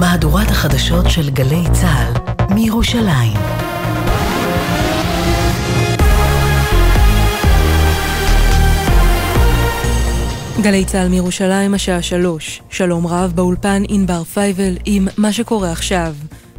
מהדורת החדשות של גלי צה"ל מירושלים. גלי צה"ל מירושלים, השעה שלוש. שלום רב באולפן ענבר פייבל עם מה שקורה עכשיו.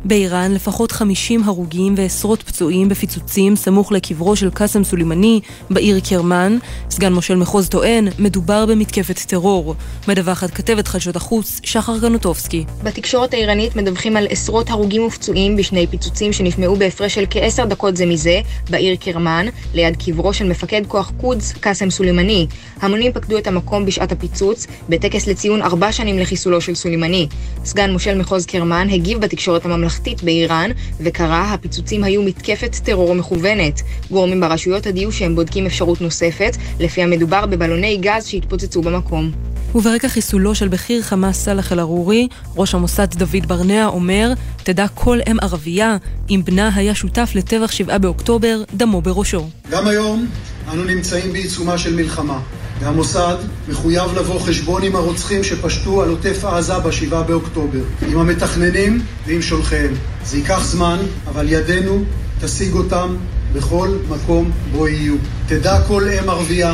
באיראן לפחות 50 הרוגים ועשרות פצועים בפיצוצים סמוך לקברו של קאסם סולימני בעיר קרמן. סגן מושל מחוז טוען, מדובר במתקפת טרור. מדווחת כתבת חדשות החוץ, שחר גנוטובסקי. בתקשורת האיראנית מדווחים על עשרות הרוגים ופצועים בשני פיצוצים שנשמעו בהפרש של כעשר דקות זה מזה, בעיר קרמן, ליד קברו של מפקד כוח קודס, קאסם סולימני. המונים פקדו את המקום בשעת הפיצוץ, בטקס לציון ארבע שנים לחיסולו של סולימני. סגן מושל מחוז קרמן הגיב בתקשורת הממלכתית ממלכתית באיראן, וקרא הפיצוצים היו מתקפת טרור מכוונת. גורמים ברשויות הודיעו שהם בודקים אפשרות נוספת, לפי המדובר בבלוני גז שהתפוצצו במקום. וברקע חיסולו של בכיר חמאס סאלח אל-ערורי, ראש המוסד דוד ברנע אומר, תדע כל אם ערבייה, אם בנה היה שותף לטבח שבעה באוקטובר, דמו בראשו. גם היום אנו נמצאים בעיצומה של מלחמה. והמוסד מחויב לבוא חשבון עם הרוצחים שפשטו על עוטף עזה ב-7 באוקטובר, עם המתכננים ועם שולחיהם. זה ייקח זמן, אבל ידנו תשיג אותם בכל מקום בו יהיו. תדע כל אם ערבייה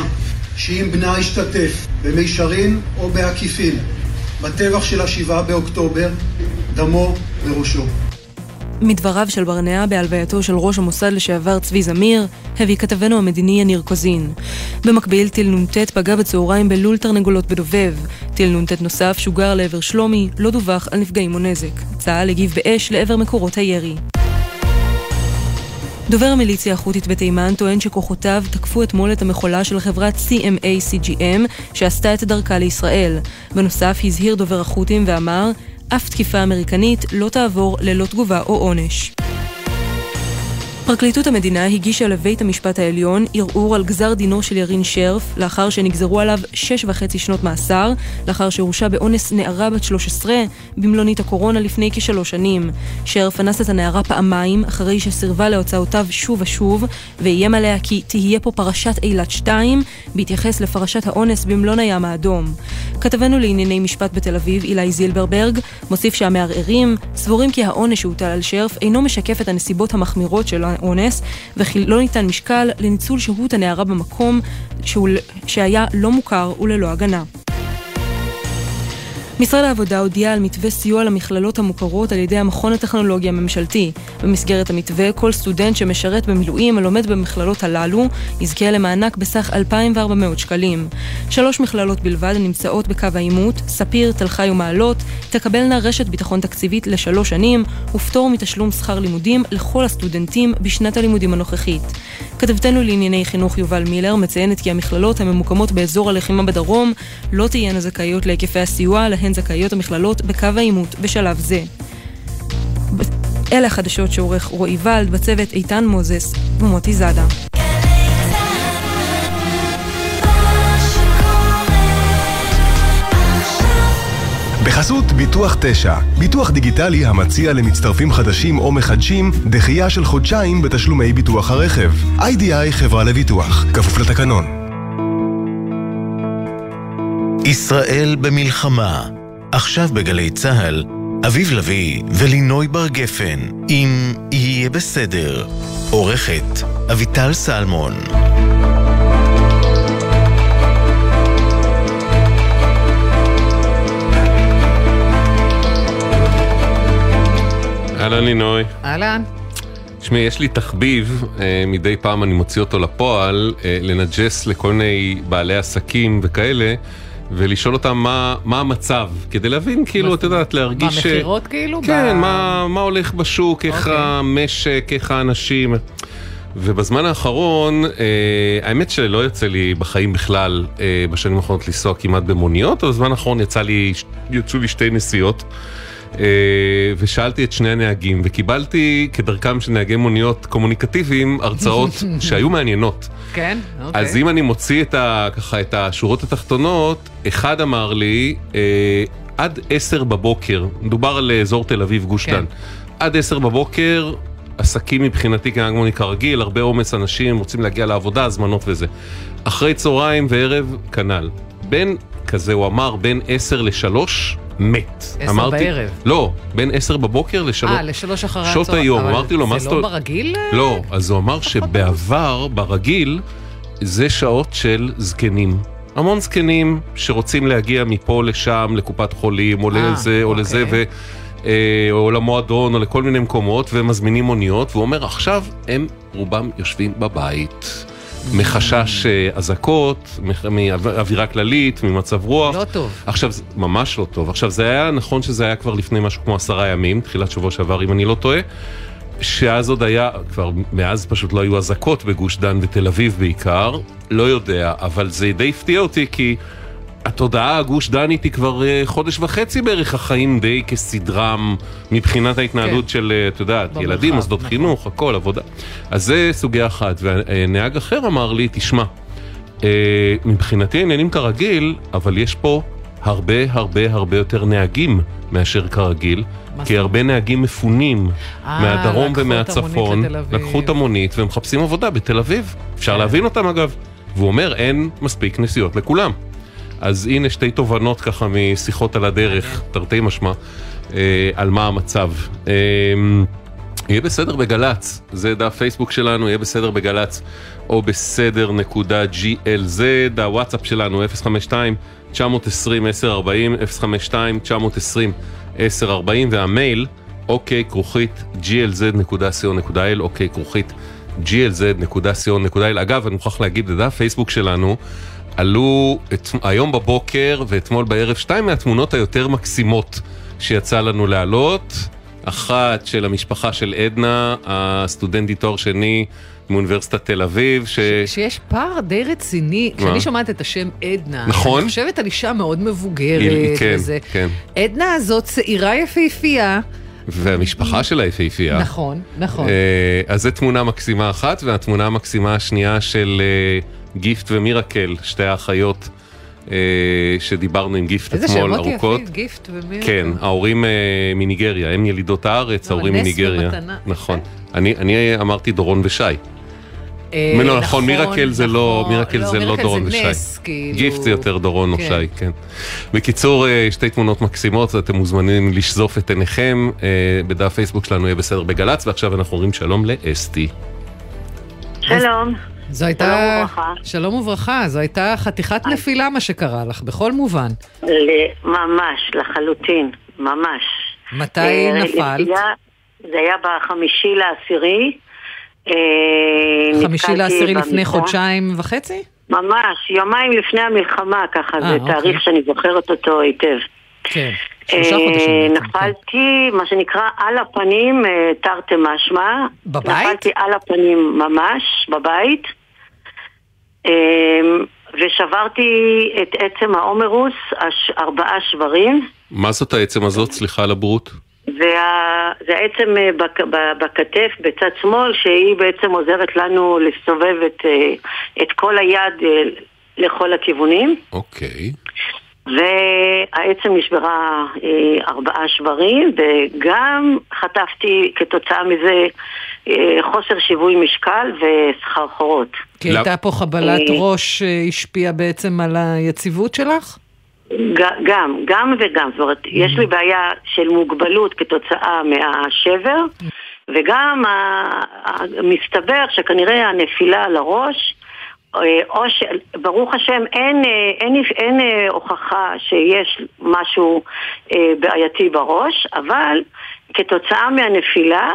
שאם בנה ישתתף במישרין או בעקיפין בטבח של ה-7 באוקטובר, דמו בראשו. מדבריו של ברנע בהלווייתו של ראש המוסד לשעבר צבי זמיר, הביא כתבנו המדיני יניר קוזין. במקביל, טיל נ"ט פגע בצהריים בלול תרנגולות בדובב. טיל נ"ט נוסף שוגר לעבר שלומי, לא דווח על נפגעים או נזק. צה"ל הגיב באש לעבר מקורות הירי. דובר המיליציה החות'ית בתימן טוען שכוחותיו תקפו אתמול את המכולה של חברת CMA-CGM שעשתה את דרכה לישראל. בנוסף הזהיר דובר החות'ים ואמר אף תקיפה אמריקנית לא תעבור ללא תגובה או עונש. פרקליטות המדינה הגישה לבית המשפט העליון ערעור על גזר דינו של ירין שרף לאחר שנגזרו עליו שש וחצי שנות מאסר, לאחר שהורשע באונס נערה בת 13 במלונית הקורונה לפני כשלוש שנים. שרף אנס את הנערה פעמיים אחרי שסירבה להוצאותיו שוב ושוב, ואיים עליה כי תהיה פה פרשת אילת 2, בהתייחס לפרשת האונס במלון הים האדום. כתבנו לענייני משפט בתל אביב, אילי זילברברג, מוסיף שהמערערים סבורים כי העונש שהוטל על שרף אינו משקף את הנסיבות המחמירות של האונס, וכי לא ניתן משקל לניצול שהות הנערה במקום שהוא, שהיה לא מוכר וללא הגנה. משרד העבודה הודיע על מתווה סיוע למכללות המוכרות על ידי המכון הטכנולוגי הממשלתי. במסגרת המתווה, כל סטודנט שמשרת במילואים הלומד במכללות הללו יזכה למענק בסך 2,400 שקלים. שלוש מכללות בלבד הנמצאות בקו העימות, ספיר, תל חי ומעלות, תקבלנה רשת ביטחון תקציבית לשלוש שנים ופטור מתשלום שכר לימודים לכל הסטודנטים בשנת הלימודים הנוכחית. כתבתנו לענייני חינוך יובל מילר מציינת כי המכללות הממוקמות באזור הלחימה בדרום לא תהיינה זכאיות להיקפי הסיוע להן זכאיות המכללות בקו העימות בשלב זה. אלה החדשות שעורך רועי ולד, בצוות איתן מוזס ומוטי זאדה. בחסות ביטוח 9, ביטוח דיגיטלי המציע למצטרפים חדשים או מחדשים דחייה של חודשיים בתשלומי ביטוח הרכב. איי-די-איי חברה לביטוח, כפוף לתקנון. ישראל במלחמה, עכשיו בגלי צה"ל, אביב לביא ולינוי בר גפן, אם יהיה בסדר. עורכת אביטל סלמון אהלן לינוי. אהלן. תשמעי, יש לי תחביב, אה, מדי פעם אני מוציא אותו לפועל, אה, לנג'ס לכל מיני בעלי עסקים וכאלה, ולשאול אותם מה, מה המצב, כדי להבין, כאילו, את יודעת, להרגיש... במכירות כאילו? כן, ב... מה, מה הולך בשוק, איך okay. אוקיי. המשק, איך האנשים. ובזמן האחרון, אה, האמת שלא יוצא לי בחיים בכלל, אה, בשנים האחרונות לנסוע כמעט במוניות, אבל בזמן האחרון יצא לי, יצאו לי שתי נסיעות. אה, ושאלתי את שני הנהגים, וקיבלתי כדרכם של נהגי מוניות קומוניקטיביים הרצאות שהיו מעניינות. כן, אוקיי. אז אם אני מוציא את, ה, ככה, את השורות התחתונות, אחד אמר לי, אה, עד עשר בבוקר, מדובר על אזור תל אביב גוש כן. דן, עד עשר בבוקר, עסקים מבחינתי כנהג מוני כרגיל, הרבה עומס אנשים, רוצים להגיע לעבודה, הזמנות וזה. אחרי צהריים וערב, כנ"ל. בין, כזה הוא אמר, בין עשר לשלוש, מת. עשר אמרתי, בערב. לא, בין עשר בבוקר לשלוש... אה, לשלוש אחרי שעות הצהריים. היום, אבל אמרתי לו, מה זה זאת לא אומרת?" ברגיל? לא, אז הוא אמר שבעבר, ברגיל, זה שעות של זקנים. המון זקנים שרוצים להגיע מפה לשם, לקופת חולים, או אה, לזה, או לזה, ו... אוקיי. אה, או למועדון, או לכל מיני מקומות, ומזמינים מוניות, והוא אומר, עכשיו הם רובם יושבים בבית. מחשש אה, אזעקות, מאווירה כללית, ממצב רוח. לא טוב. עכשיו, ממש לא טוב. עכשיו, זה היה נכון שזה היה כבר לפני משהו כמו עשרה ימים, תחילת שבוע שעבר, אם אני לא טועה, שאז עוד היה, כבר מאז פשוט לא היו אזעקות בגוש דן ותל אביב בעיקר, לא יודע, אבל זה די הפתיע אותי כי התודעה הגוש דנית היא כבר אה, חודש וחצי בערך, החיים די כסדרם מבחינת ההתנהלות כן. של, אה, את יודעת, ילדים, מוסדות נכון. חינוך, הכל, עבודה. אז זה סוגיה אחת, ונהג אחר אמר לי, תשמע, אה, מבחינתי העניינים כרגיל, אבל יש פה הרבה הרבה הרבה יותר נהגים מאשר כרגיל, כי הרבה נהגים מפונים מהדרום ומהצפון. לקחו את המונית ומחפשים עבודה בתל אביב. אפשר כן. להבין אותם אגב. והוא אומר, אין מספיק נסיעות לכולם. אז הנה שתי תובנות ככה משיחות על הדרך, תרתי משמע, אה, על מה המצב. אה, יהיה בסדר בגל"צ, זה דף פייסבוק שלנו, יהיה בסדר בגל"צ, או בסדר נקודה glz, הוואטסאפ שלנו 052-920-1040, 052-920-1040, והמייל, אוקיי, כרוכית glz.co.il, אוקיי, כרוכית glz.co.il. אגב, אני מוכרח להגיד, בדף פייסבוק שלנו, עלו את, היום בבוקר ואתמול בערב שתיים מהתמונות היותר מקסימות שיצא לנו להעלות. אחת של המשפחה של עדנה, הסטודנטית תואר שני מאוניברסיטת תל אביב, ש... שיש פער די רציני, כשאני שומעת את השם עדנה, נכון. אני חושבת על אישה מאוד מבוגרת, היא- כן, וזה. כן. עדנה הזאת צעירה יפהפייה, והמשפחה שלה יפהפייה. נכון, נכון. אה, אז זו תמונה מקסימה אחת, והתמונה המקסימה השנייה של אה, גיפט ומירקל, שתי האחיות אה, שדיברנו עם גיפט איזה אתמול שמות ארוכות. יפים, גיפט ומי... כן, ההורים אה, מניגריה, הם ילידות הארץ, לא, ההורים נס מניגריה. ומתנה. נכון. אני אני אמרתי דורון ושי. אה, לא, נכון, מירקל זה לא- נכון. מירקל זה לא דורון זה ושי. נס, כאילו. גיפט זה יותר דורון או כן. שי, כן. בקיצור, אה, שתי תמונות מקסימות, אתם מוזמנים לשזוף את עיניכם. אה, בדף פייסבוק שלנו יהיה בסדר בגל"צ, ועכשיו אנחנו אומרים שלום לאסתי. שלום. זו הייתה... שלום וברכה. שלום וברכה, זו הייתה חתיכת נפילה מה שקרה לך, בכל מובן. ממש, לחלוטין, ממש. מתי אה, נפלת? זה היה בחמישי לעשירי. אה, חמישי לעשירי לפני. חודשיים וחצי? ממש, יומיים לפני המלחמה, ככה, אה, זה אוקיי. תאריך שאני זוכרת אותו היטב. כן, שלושה אה, חודשים. כן. נפלתי, מה שנקרא, על הפנים, אה, תרתי משמע. בבית? נפלתי על הפנים ממש, בבית. אה, ושברתי את עצם ההומרוס, הש- ארבעה שברים. מה זאת העצם הזאת? סליחה על הבורות. וה... זה העצם אה, בק... בכתף בצד שמאל, שהיא בעצם עוזרת לנו לסובב את, אה, את כל היד אה, לכל הכיוונים. אוקיי. והעצם נשברה ארבעה שברים, וגם חטפתי כתוצאה מזה חוסר שיווי משקל וסחרחורות. כי הייתה פה חבלת אה, ראש שהשפיעה בעצם על היציבות שלך? גם, גם וגם. זאת אומרת, יש לי בעיה של מוגבלות כתוצאה מהשבר, וגם מסתבר שכנראה הנפילה על הראש, אה, או ש... ברוך השם, אין, אה, אין, אין אה, הוכחה שיש משהו אה, בעייתי בראש, אבל כתוצאה מהנפילה, אה,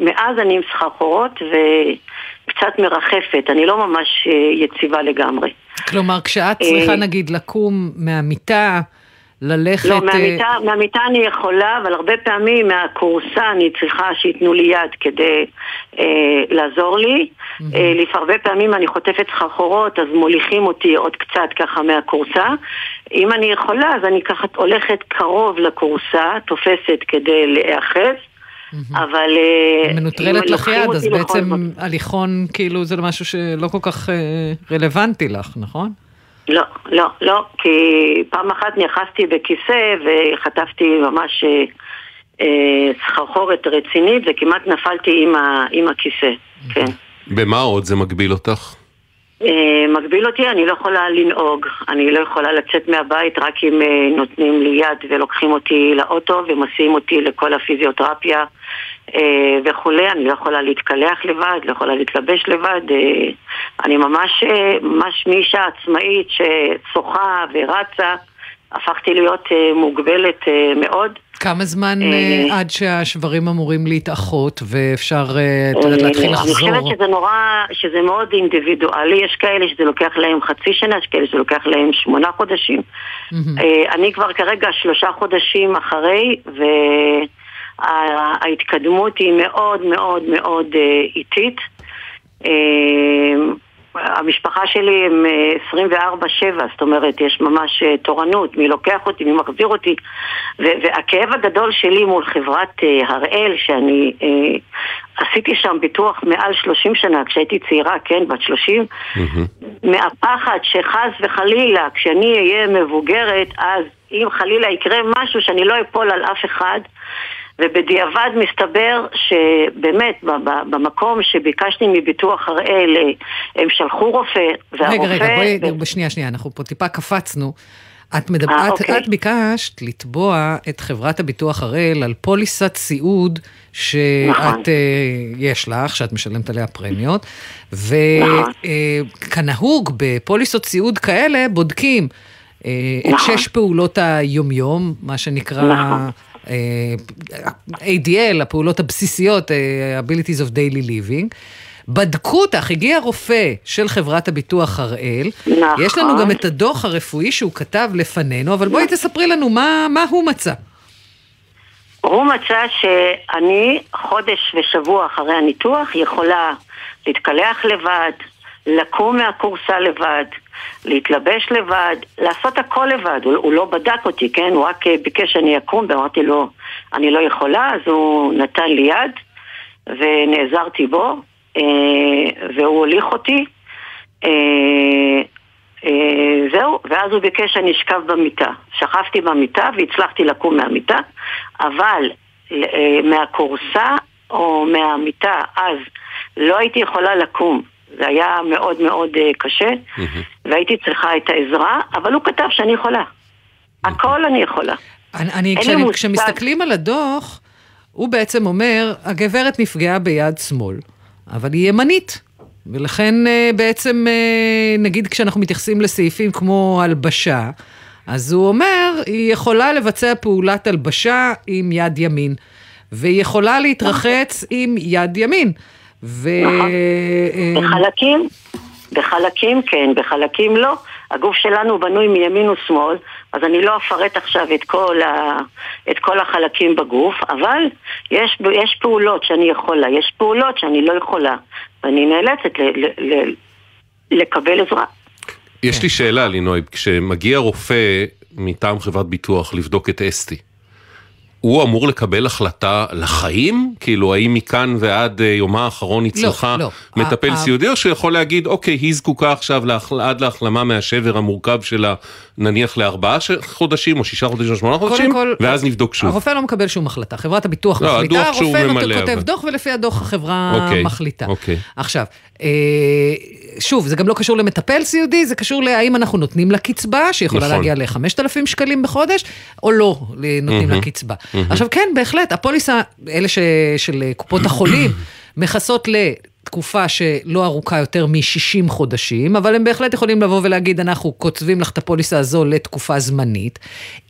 מאז אני עם סחרחורות וקצת מרחפת, אני לא ממש אה, יציבה לגמרי. כלומר, כשאת אה, צריכה נגיד לקום מהמיטה, ללכת... לא, אה, מהמיטה, מהמיטה אני יכולה, אבל הרבה פעמים מהכורסה אני צריכה שייתנו לי יד כדי אה, לעזור לי. אה, לפ- הרבה פעמים אני חוטפת סחרחורות, אז מוליכים אותי עוד קצת ככה מהכורסה. אם אני יכולה, אז אני ככה הולכת קרוב לכורסה, תופסת כדי להיאחז, אבל... אה, מנוטרלת לך יד, אז בכל בעצם הליכון כאילו זה משהו שלא כל כך אה, רלוונטי לך, נכון? לא, לא, לא, כי פעם אחת נאחזתי בכיסא וחטפתי ממש אה, סחרחורת רצינית וכמעט נפלתי עם הכיסא, כן. במה עוד זה מגביל אותך? אה, מגביל אותי, אני לא יכולה לנהוג, אני לא יכולה לצאת מהבית רק אם אה, נותנים לי יד ולוקחים אותי לאוטו ומסיעים אותי לכל הפיזיותרפיה אה, וכולי, אני לא יכולה להתקלח לבד, לא יכולה להתלבש לבד, אני ממש, ממש מאישה עצמאית ששוחה ורצה, הפכתי להיות מוגבלת מאוד. כמה זמן אה, אה, עד שהשברים אמורים להתאחות ואפשר, אה, את יודעת, להתחיל אני לחזור? חושבת שזה נורא, שזה מאוד אינדיבידואלי, יש כאלה שזה לוקח להם חצי שנה, יש כאלה שזה לוקח להם שמונה חודשים. אני כבר כרגע שלושה חודשים אחרי, וההתקדמות היא מאוד מאוד מאוד איטית. אה, המשפחה שלי הם אה, 24-7, זאת אומרת, יש ממש אה, תורנות, מי לוקח אותי, מי מחזיר אותי. והכאב הגדול שלי מול חברת אה, הראל, שאני אה, עשיתי שם ביטוח מעל 30 שנה, כשהייתי צעירה, כן, בת 30, מהפחד שחס וחלילה, כשאני אהיה מבוגרת, אז אם חלילה יקרה משהו שאני לא אפול על אף אחד, ובדיעבד מסתבר שבאמת במקום שביקשתי מביטוח הראל, אה, הם שלחו רופא, והרופא... רגע, רגע, בואי, בשנייה, שנייה, אנחנו פה טיפה קפצנו. את, מדבר, אה, את, אוקיי. את ביקשת לתבוע את חברת הביטוח הראל על פוליסת סיעוד שאת נכון. אה, יש לך, שאת משלמת עליה פרמיות, נכון. וכנהוג בפוליסות סיעוד כאלה בודקים את נכון. שש פעולות היומיום, מה שנקרא נכון. ADL, הפעולות הבסיסיות, אה, abilities of daily living. בדקו אותך, הגיע רופא של חברת הביטוח הראל, נכון. יש לנו גם את הדוח הרפואי שהוא כתב לפנינו, אבל בואי תספרי לנו מה, מה הוא מצא. הוא מצא שאני חודש ושבוע אחרי הניתוח יכולה להתקלח לבד, לקום מהכורסה לבד, להתלבש לבד, לעשות הכל לבד. הוא, הוא לא בדק אותי, כן? הוא רק אה, ביקש שאני אקום ואמרתי לו, אני לא יכולה, אז הוא נתן לי יד ונעזרתי בו, אה, והוא הוליך אותי. אה, זהו, ואז הוא ביקש שאני אשכב במיטה. שכבתי במיטה והצלחתי לקום מהמיטה, אבל מהכורסה או מהמיטה אז לא הייתי יכולה לקום. זה היה מאוד מאוד אה, קשה, והייתי צריכה את העזרה, אבל הוא כתב שאני יכולה. הכל אני יכולה. אני, אני, כשאני. כשמסתכלים על הדוח, הוא בעצם אומר, הגברת נפגעה ביד שמאל, אבל היא ימנית. ולכן אה, בעצם, אה, נגיד כשאנחנו מתייחסים לסעיפים כמו הלבשה, אז הוא אומר, היא יכולה לבצע פעולת הלבשה עם יד ימין, והיא יכולה להתרחץ עם יד ימין. ו... בחלקים, בחלקים כן, בחלקים לא. הגוף שלנו בנוי מימין ושמאל, אז אני לא אפרט עכשיו את כל, ה, את כל החלקים בגוף, אבל יש, יש פעולות שאני יכולה, יש פעולות שאני לא יכולה, ואני נאלצת ל, ל, ל, לקבל עזרה. יש לי שאלה, לינוי, כשמגיע רופא מטעם חברת ביטוח לבדוק את אסתי, הוא אמור לקבל החלטה לחיים? כאילו, האם מכאן ועד אה, יומה האחרון היא לא, לא. מטפל סיעודי, או שהוא יכול להגיד, אוקיי, היא זקוקה עכשיו להחל- עד להחלמה מהשבר המורכב שלה, נניח לארבעה ש- חודשים, או שישה חודשים, או שמונה חודשים, כל, ואז נבדוק שוב. הרופא לא מקבל שום החלטה, חברת הביטוח לא, מחליטה, הרופא כותב אבל. דוח ולפי הדוח החברה אוקיי, מחליטה. אוקיי. עכשיו, שוב, זה גם לא קשור למטפל סיעודי, זה קשור להאם אנחנו נותנים לה קצבה, שיכולה נכון. להגיע ל-5,000 שקלים בחודש, או לא נותנים לה קצבה. עכשיו כן, בהחלט, הפוליסה, אלה ש- של קופות החולים, מכסות ל... תקופה שלא ארוכה יותר מ-60 חודשים, אבל הם בהחלט יכולים לבוא ולהגיד, אנחנו קוצבים לך את הפוליסה הזו לתקופה זמנית.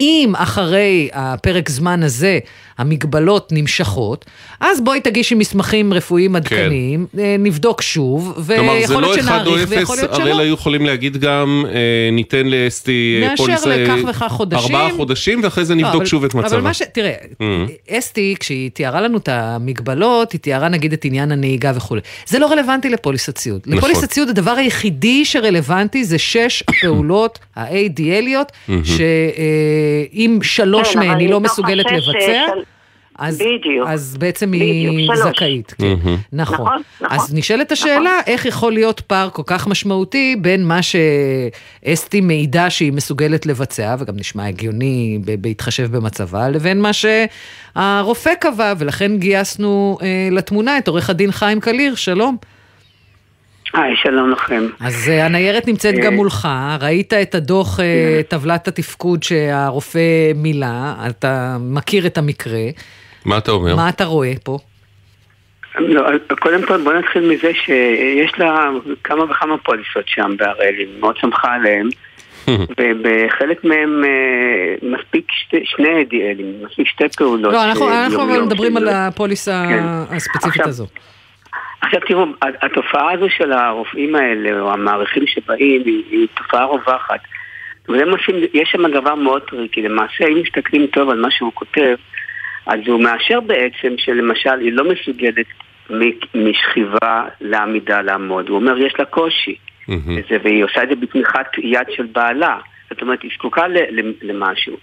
אם אחרי הפרק זמן הזה המגבלות נמשכות, אז בואי תגישי מסמכים רפואיים עדכניים, אה, נבדוק שוב, כלומר, זה ויכול לא להיות אחד או שנאריך ויכול אפס, להיות הראל שלא. היו יכולים להגיד גם, אה, ניתן לאסתי אה, נאשר פוליסה לכך וכך חודשים. ארבעה חודשים, ואחרי זה לא, נבדוק אבל- שוב את מצבה. אבל מה ש... תראה, אסתי, כשהיא תיארה לנו את המגבלות, היא תיארה נגיד את עניין הנהיגה וכולי. זה לא רלוונטי לפוליסת סיעוד. נכון. לפוליסת סיעוד הדבר היחידי שרלוונטי זה שש הפעולות ה-ADLיות, שאם שלוש מהן היא לא מסוגלת לבצע. אז, בדיוק. אז בעצם היא בדיוק, שלוש. זכאית. כן, נכון. נכון, נכון. אז נשאלת השאלה, איך יכול להיות פער כל כך משמעותי בין מה שאסתי מעידה שהיא מסוגלת לבצע, וגם נשמע הגיוני ב- בהתחשב במצבה, לבין מה שהרופא קבע, ולכן גייסנו אה, לתמונה את עורך הדין חיים קליר, שלום. היי, שלום לכם. אז uh, הניירת נמצאת גם מולך, ראית את הדוח, uh, טבלת התפקוד שהרופא מילא, אתה מכיר את המקרה. מה אתה אומר? מה אתה רואה פה? לא, קודם כל בוא נתחיל מזה שיש לה כמה וכמה פוליסות שם בהראל, היא מאוד שמחה עליהן. ובחלק מהם אה, מספיק שתי, שני ADLים, מספיק שתי פעולות. לא, אנחנו, אנחנו מדברים על הפוליסה כן. הספציפית עכשיו, הזו. עכשיו תראו, התופעה הזו של הרופאים האלה, או המעריכים שבאים, היא, היא תופעה רווחת. עושים, יש שם דבר מאוד טריקי, למעשה אם מסתכלים טוב על מה שהוא כותב, אז הוא מאשר בעצם שלמשל היא לא מסוגלת משכיבה לעמידה לעמוד. הוא אומר, יש לה קושי. וזה, והיא עושה את זה בתמיכת יד של בעלה. זאת אומרת, היא זקוקה למשהו.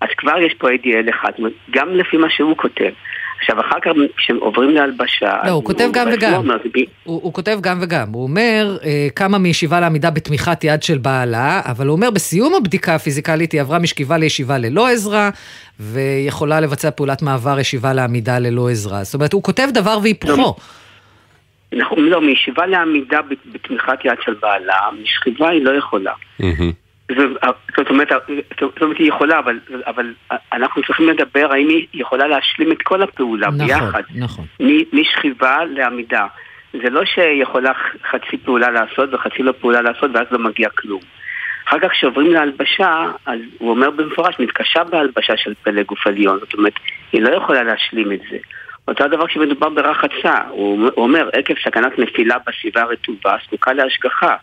אז כבר יש פה ADL אחד, גם לפי מה שהוא כותב. עכשיו, אחר כך כשעוברים להלבשה... לא, הוא כותב גם וגם. הוא כותב גם וגם. הוא אומר, אה, כמה מישיבה לעמידה בתמיכת יד של בעלה, אבל הוא אומר, בסיום הבדיקה הפיזיקלית היא עברה משכיבה לישיבה ללא עזרה, ויכולה לבצע פעולת מעבר ישיבה לעמידה ללא עזרה. זאת אומרת, הוא כותב דבר והיפוכו. נכון, לא, מישיבה לעמידה בתמיכת יד של בעלה, משכיבה היא לא יכולה. זאת אומרת, זאת אומרת, היא יכולה, אבל, אבל אנחנו צריכים לדבר האם היא יכולה להשלים את כל הפעולה נכון, ביחד. נכון. משכיבה לעמידה. זה לא שהיא יכולה חצי פעולה לעשות וחצי לא פעולה לעשות ואז לא מגיע כלום. אחר כך כשעוברים להלבשה, אז הוא אומר במפורש, מתקשה בהלבשה של פלא גוף עליון, זאת אומרת, היא לא יכולה להשלים את זה. אותו הדבר כשמדובר ברחצה, הוא אומר, עקב סכנת נפילה בסביבה הרטובה, זקוקה להשגחה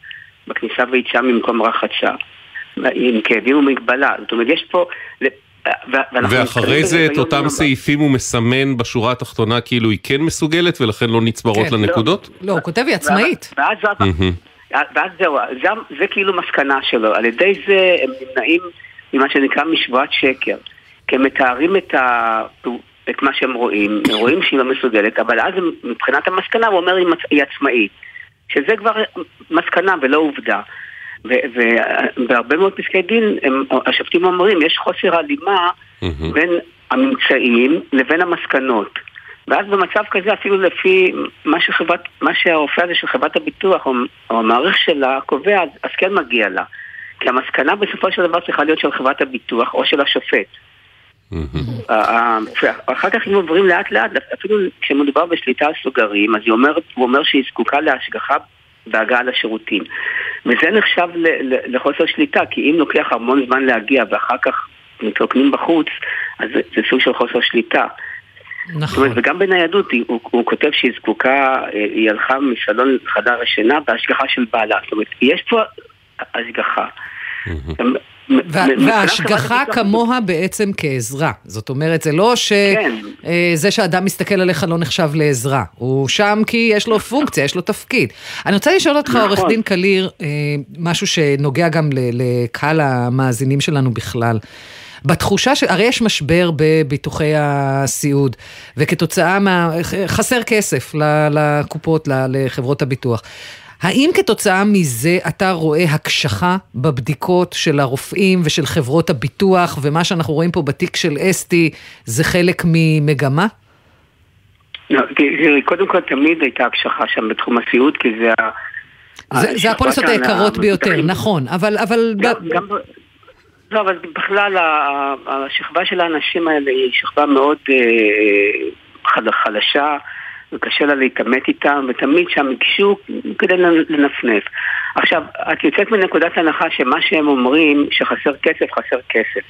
בכניסה ויציאה ממקום רחצה. עם כאבים ומגבלה. זאת אומרת, יש פה... ואחרי זה את אותם סעיפים הוא מסמן בשורה התחתונה כאילו היא כן מסוגלת ולכן לא נצברות כן, לנקודות? לא, הוא כותב היא עצמאית. ואז זהו, זה כאילו מסקנה שלו. על ידי זה הם נמנעים ממה שנקרא משבועת שקר. כי הם מתארים את, ה... את מה שהם רואים, הם רואים שהיא לא מסוגלת, אבל אז מבחינת המסקנה הוא אומר היא עצמאית. שזה כבר מסקנה ולא עובדה. ובהרבה מאוד פסקי דין הם, השופטים אומרים, יש חוסר הלימה mm-hmm. בין הממצאים לבין המסקנות. ואז במצב כזה, אפילו לפי מה, שחברת, מה שהרופא הזה של חברת הביטוח או, או המעריך שלה קובע, אז, אז כן מגיע לה. כי המסקנה בסופו של דבר צריכה להיות של חברת הביטוח או של השופט. אחר כך אם עוברים לאט לאט, אפילו כשמדובר בשליטה על סוגרים, אז הוא אומר שהיא זקוקה להשגחה בהגעה לשירותים. וזה נחשב לחוסר שליטה, כי אם לוקח המון זמן להגיע ואחר כך מתרוקנים בחוץ, אז זה, זה סוג של חוסר שליטה. נכון. זאת אומרת, וגם בניידות, הוא, הוא כותב שהיא זקוקה, אה, היא הלכה מסלון חדר השינה בהשגחה של בעלה. זאת אומרת, יש פה השגחה. וההשגחה כמוה בעצם כעזרה. זאת אומרת, זה לא שזה כן. שאדם מסתכל עליך לא נחשב לעזרה. הוא שם כי יש לו פונקציה, יש לו תפקיד. אני רוצה לשאול אותך, נכון. עורך דין קליר, אה, משהו שנוגע גם לקהל המאזינים שלנו בכלל. בתחושה ש... הרי יש משבר בביטוחי הסיעוד, וכתוצאה מה... חסר כסף לקופות, לחברות הביטוח. האם כתוצאה מזה אתה רואה הקשחה בבדיקות של הרופאים ושל חברות הביטוח, ומה שאנחנו רואים פה בתיק של אסתי זה חלק ממגמה? לא, קודם כל תמיד הייתה הקשחה שם בתחום הסיעוד, כי זה ה... זה, זה הפוליסות היקרות ביותר, נכון, אבל... אבל... גם, ב... גם, לא, אבל בכלל השכבה של האנשים האלה היא שכבה מאוד אה, חלשה. וקשה לה להתעמת איתם, ותמיד שם ייגשו כדי לנפנף. עכשיו, את יוצאת מנקודת הנחה שמה שהם אומרים, שחסר כסף, חסר כסף.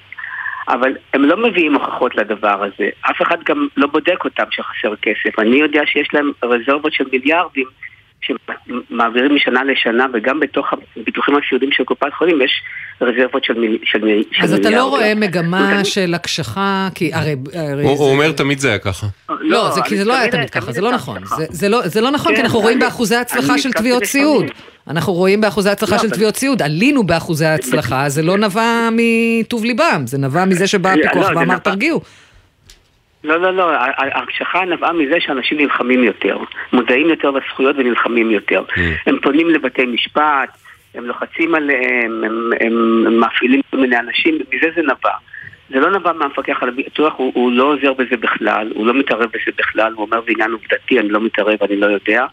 אבל הם לא מביאים הוכחות לדבר הזה. אף אחד גם לא בודק אותם שחסר כסף. אני יודע שיש להם רזרבות של מיליארדים שמעבירים משנה לשנה, וגם בתוך הביטוחים הסיעודיים של קופת חולים יש רזרבות של, מיל, של, מיל, של אז אתה לא רואה מגמה של הקשחה, כי הרי... הרי הוא, זה... הוא אומר תמיד זה היה ככה. לא, לא זה כי זה לא היה תמיד ככה, זה לא נכון. זה, זה, לא, זה לא נכון, כי אנחנו רואים באחוזי הצלחה של תביעות סיעוד. אנחנו רואים באחוזי הצלחה לא, של תביעות סיעוד, עלינו באחוזי ההצלחה, זה לא נבע מטוב ליבם, זה נבע מזה שבא לא, הפיקוח ואמר תרגיעו. לא, לא, לא, ההקשחה נבעה מזה שאנשים נלחמים יותר, מודעים יותר לזכויות ונלחמים יותר. Mm. הם פונים לבתי משפט, הם לוחצים עליהם, הם, הם, הם מפעילים כל מיני אנשים, מזה זה נבע. זה לא נבע מהמפקח על הביטוח, הוא, הוא לא עוזר בזה בכלל, הוא לא מתערב בזה בכלל, הוא אומר זה עניין עובדתי, אני לא מתערב, אני לא יודע.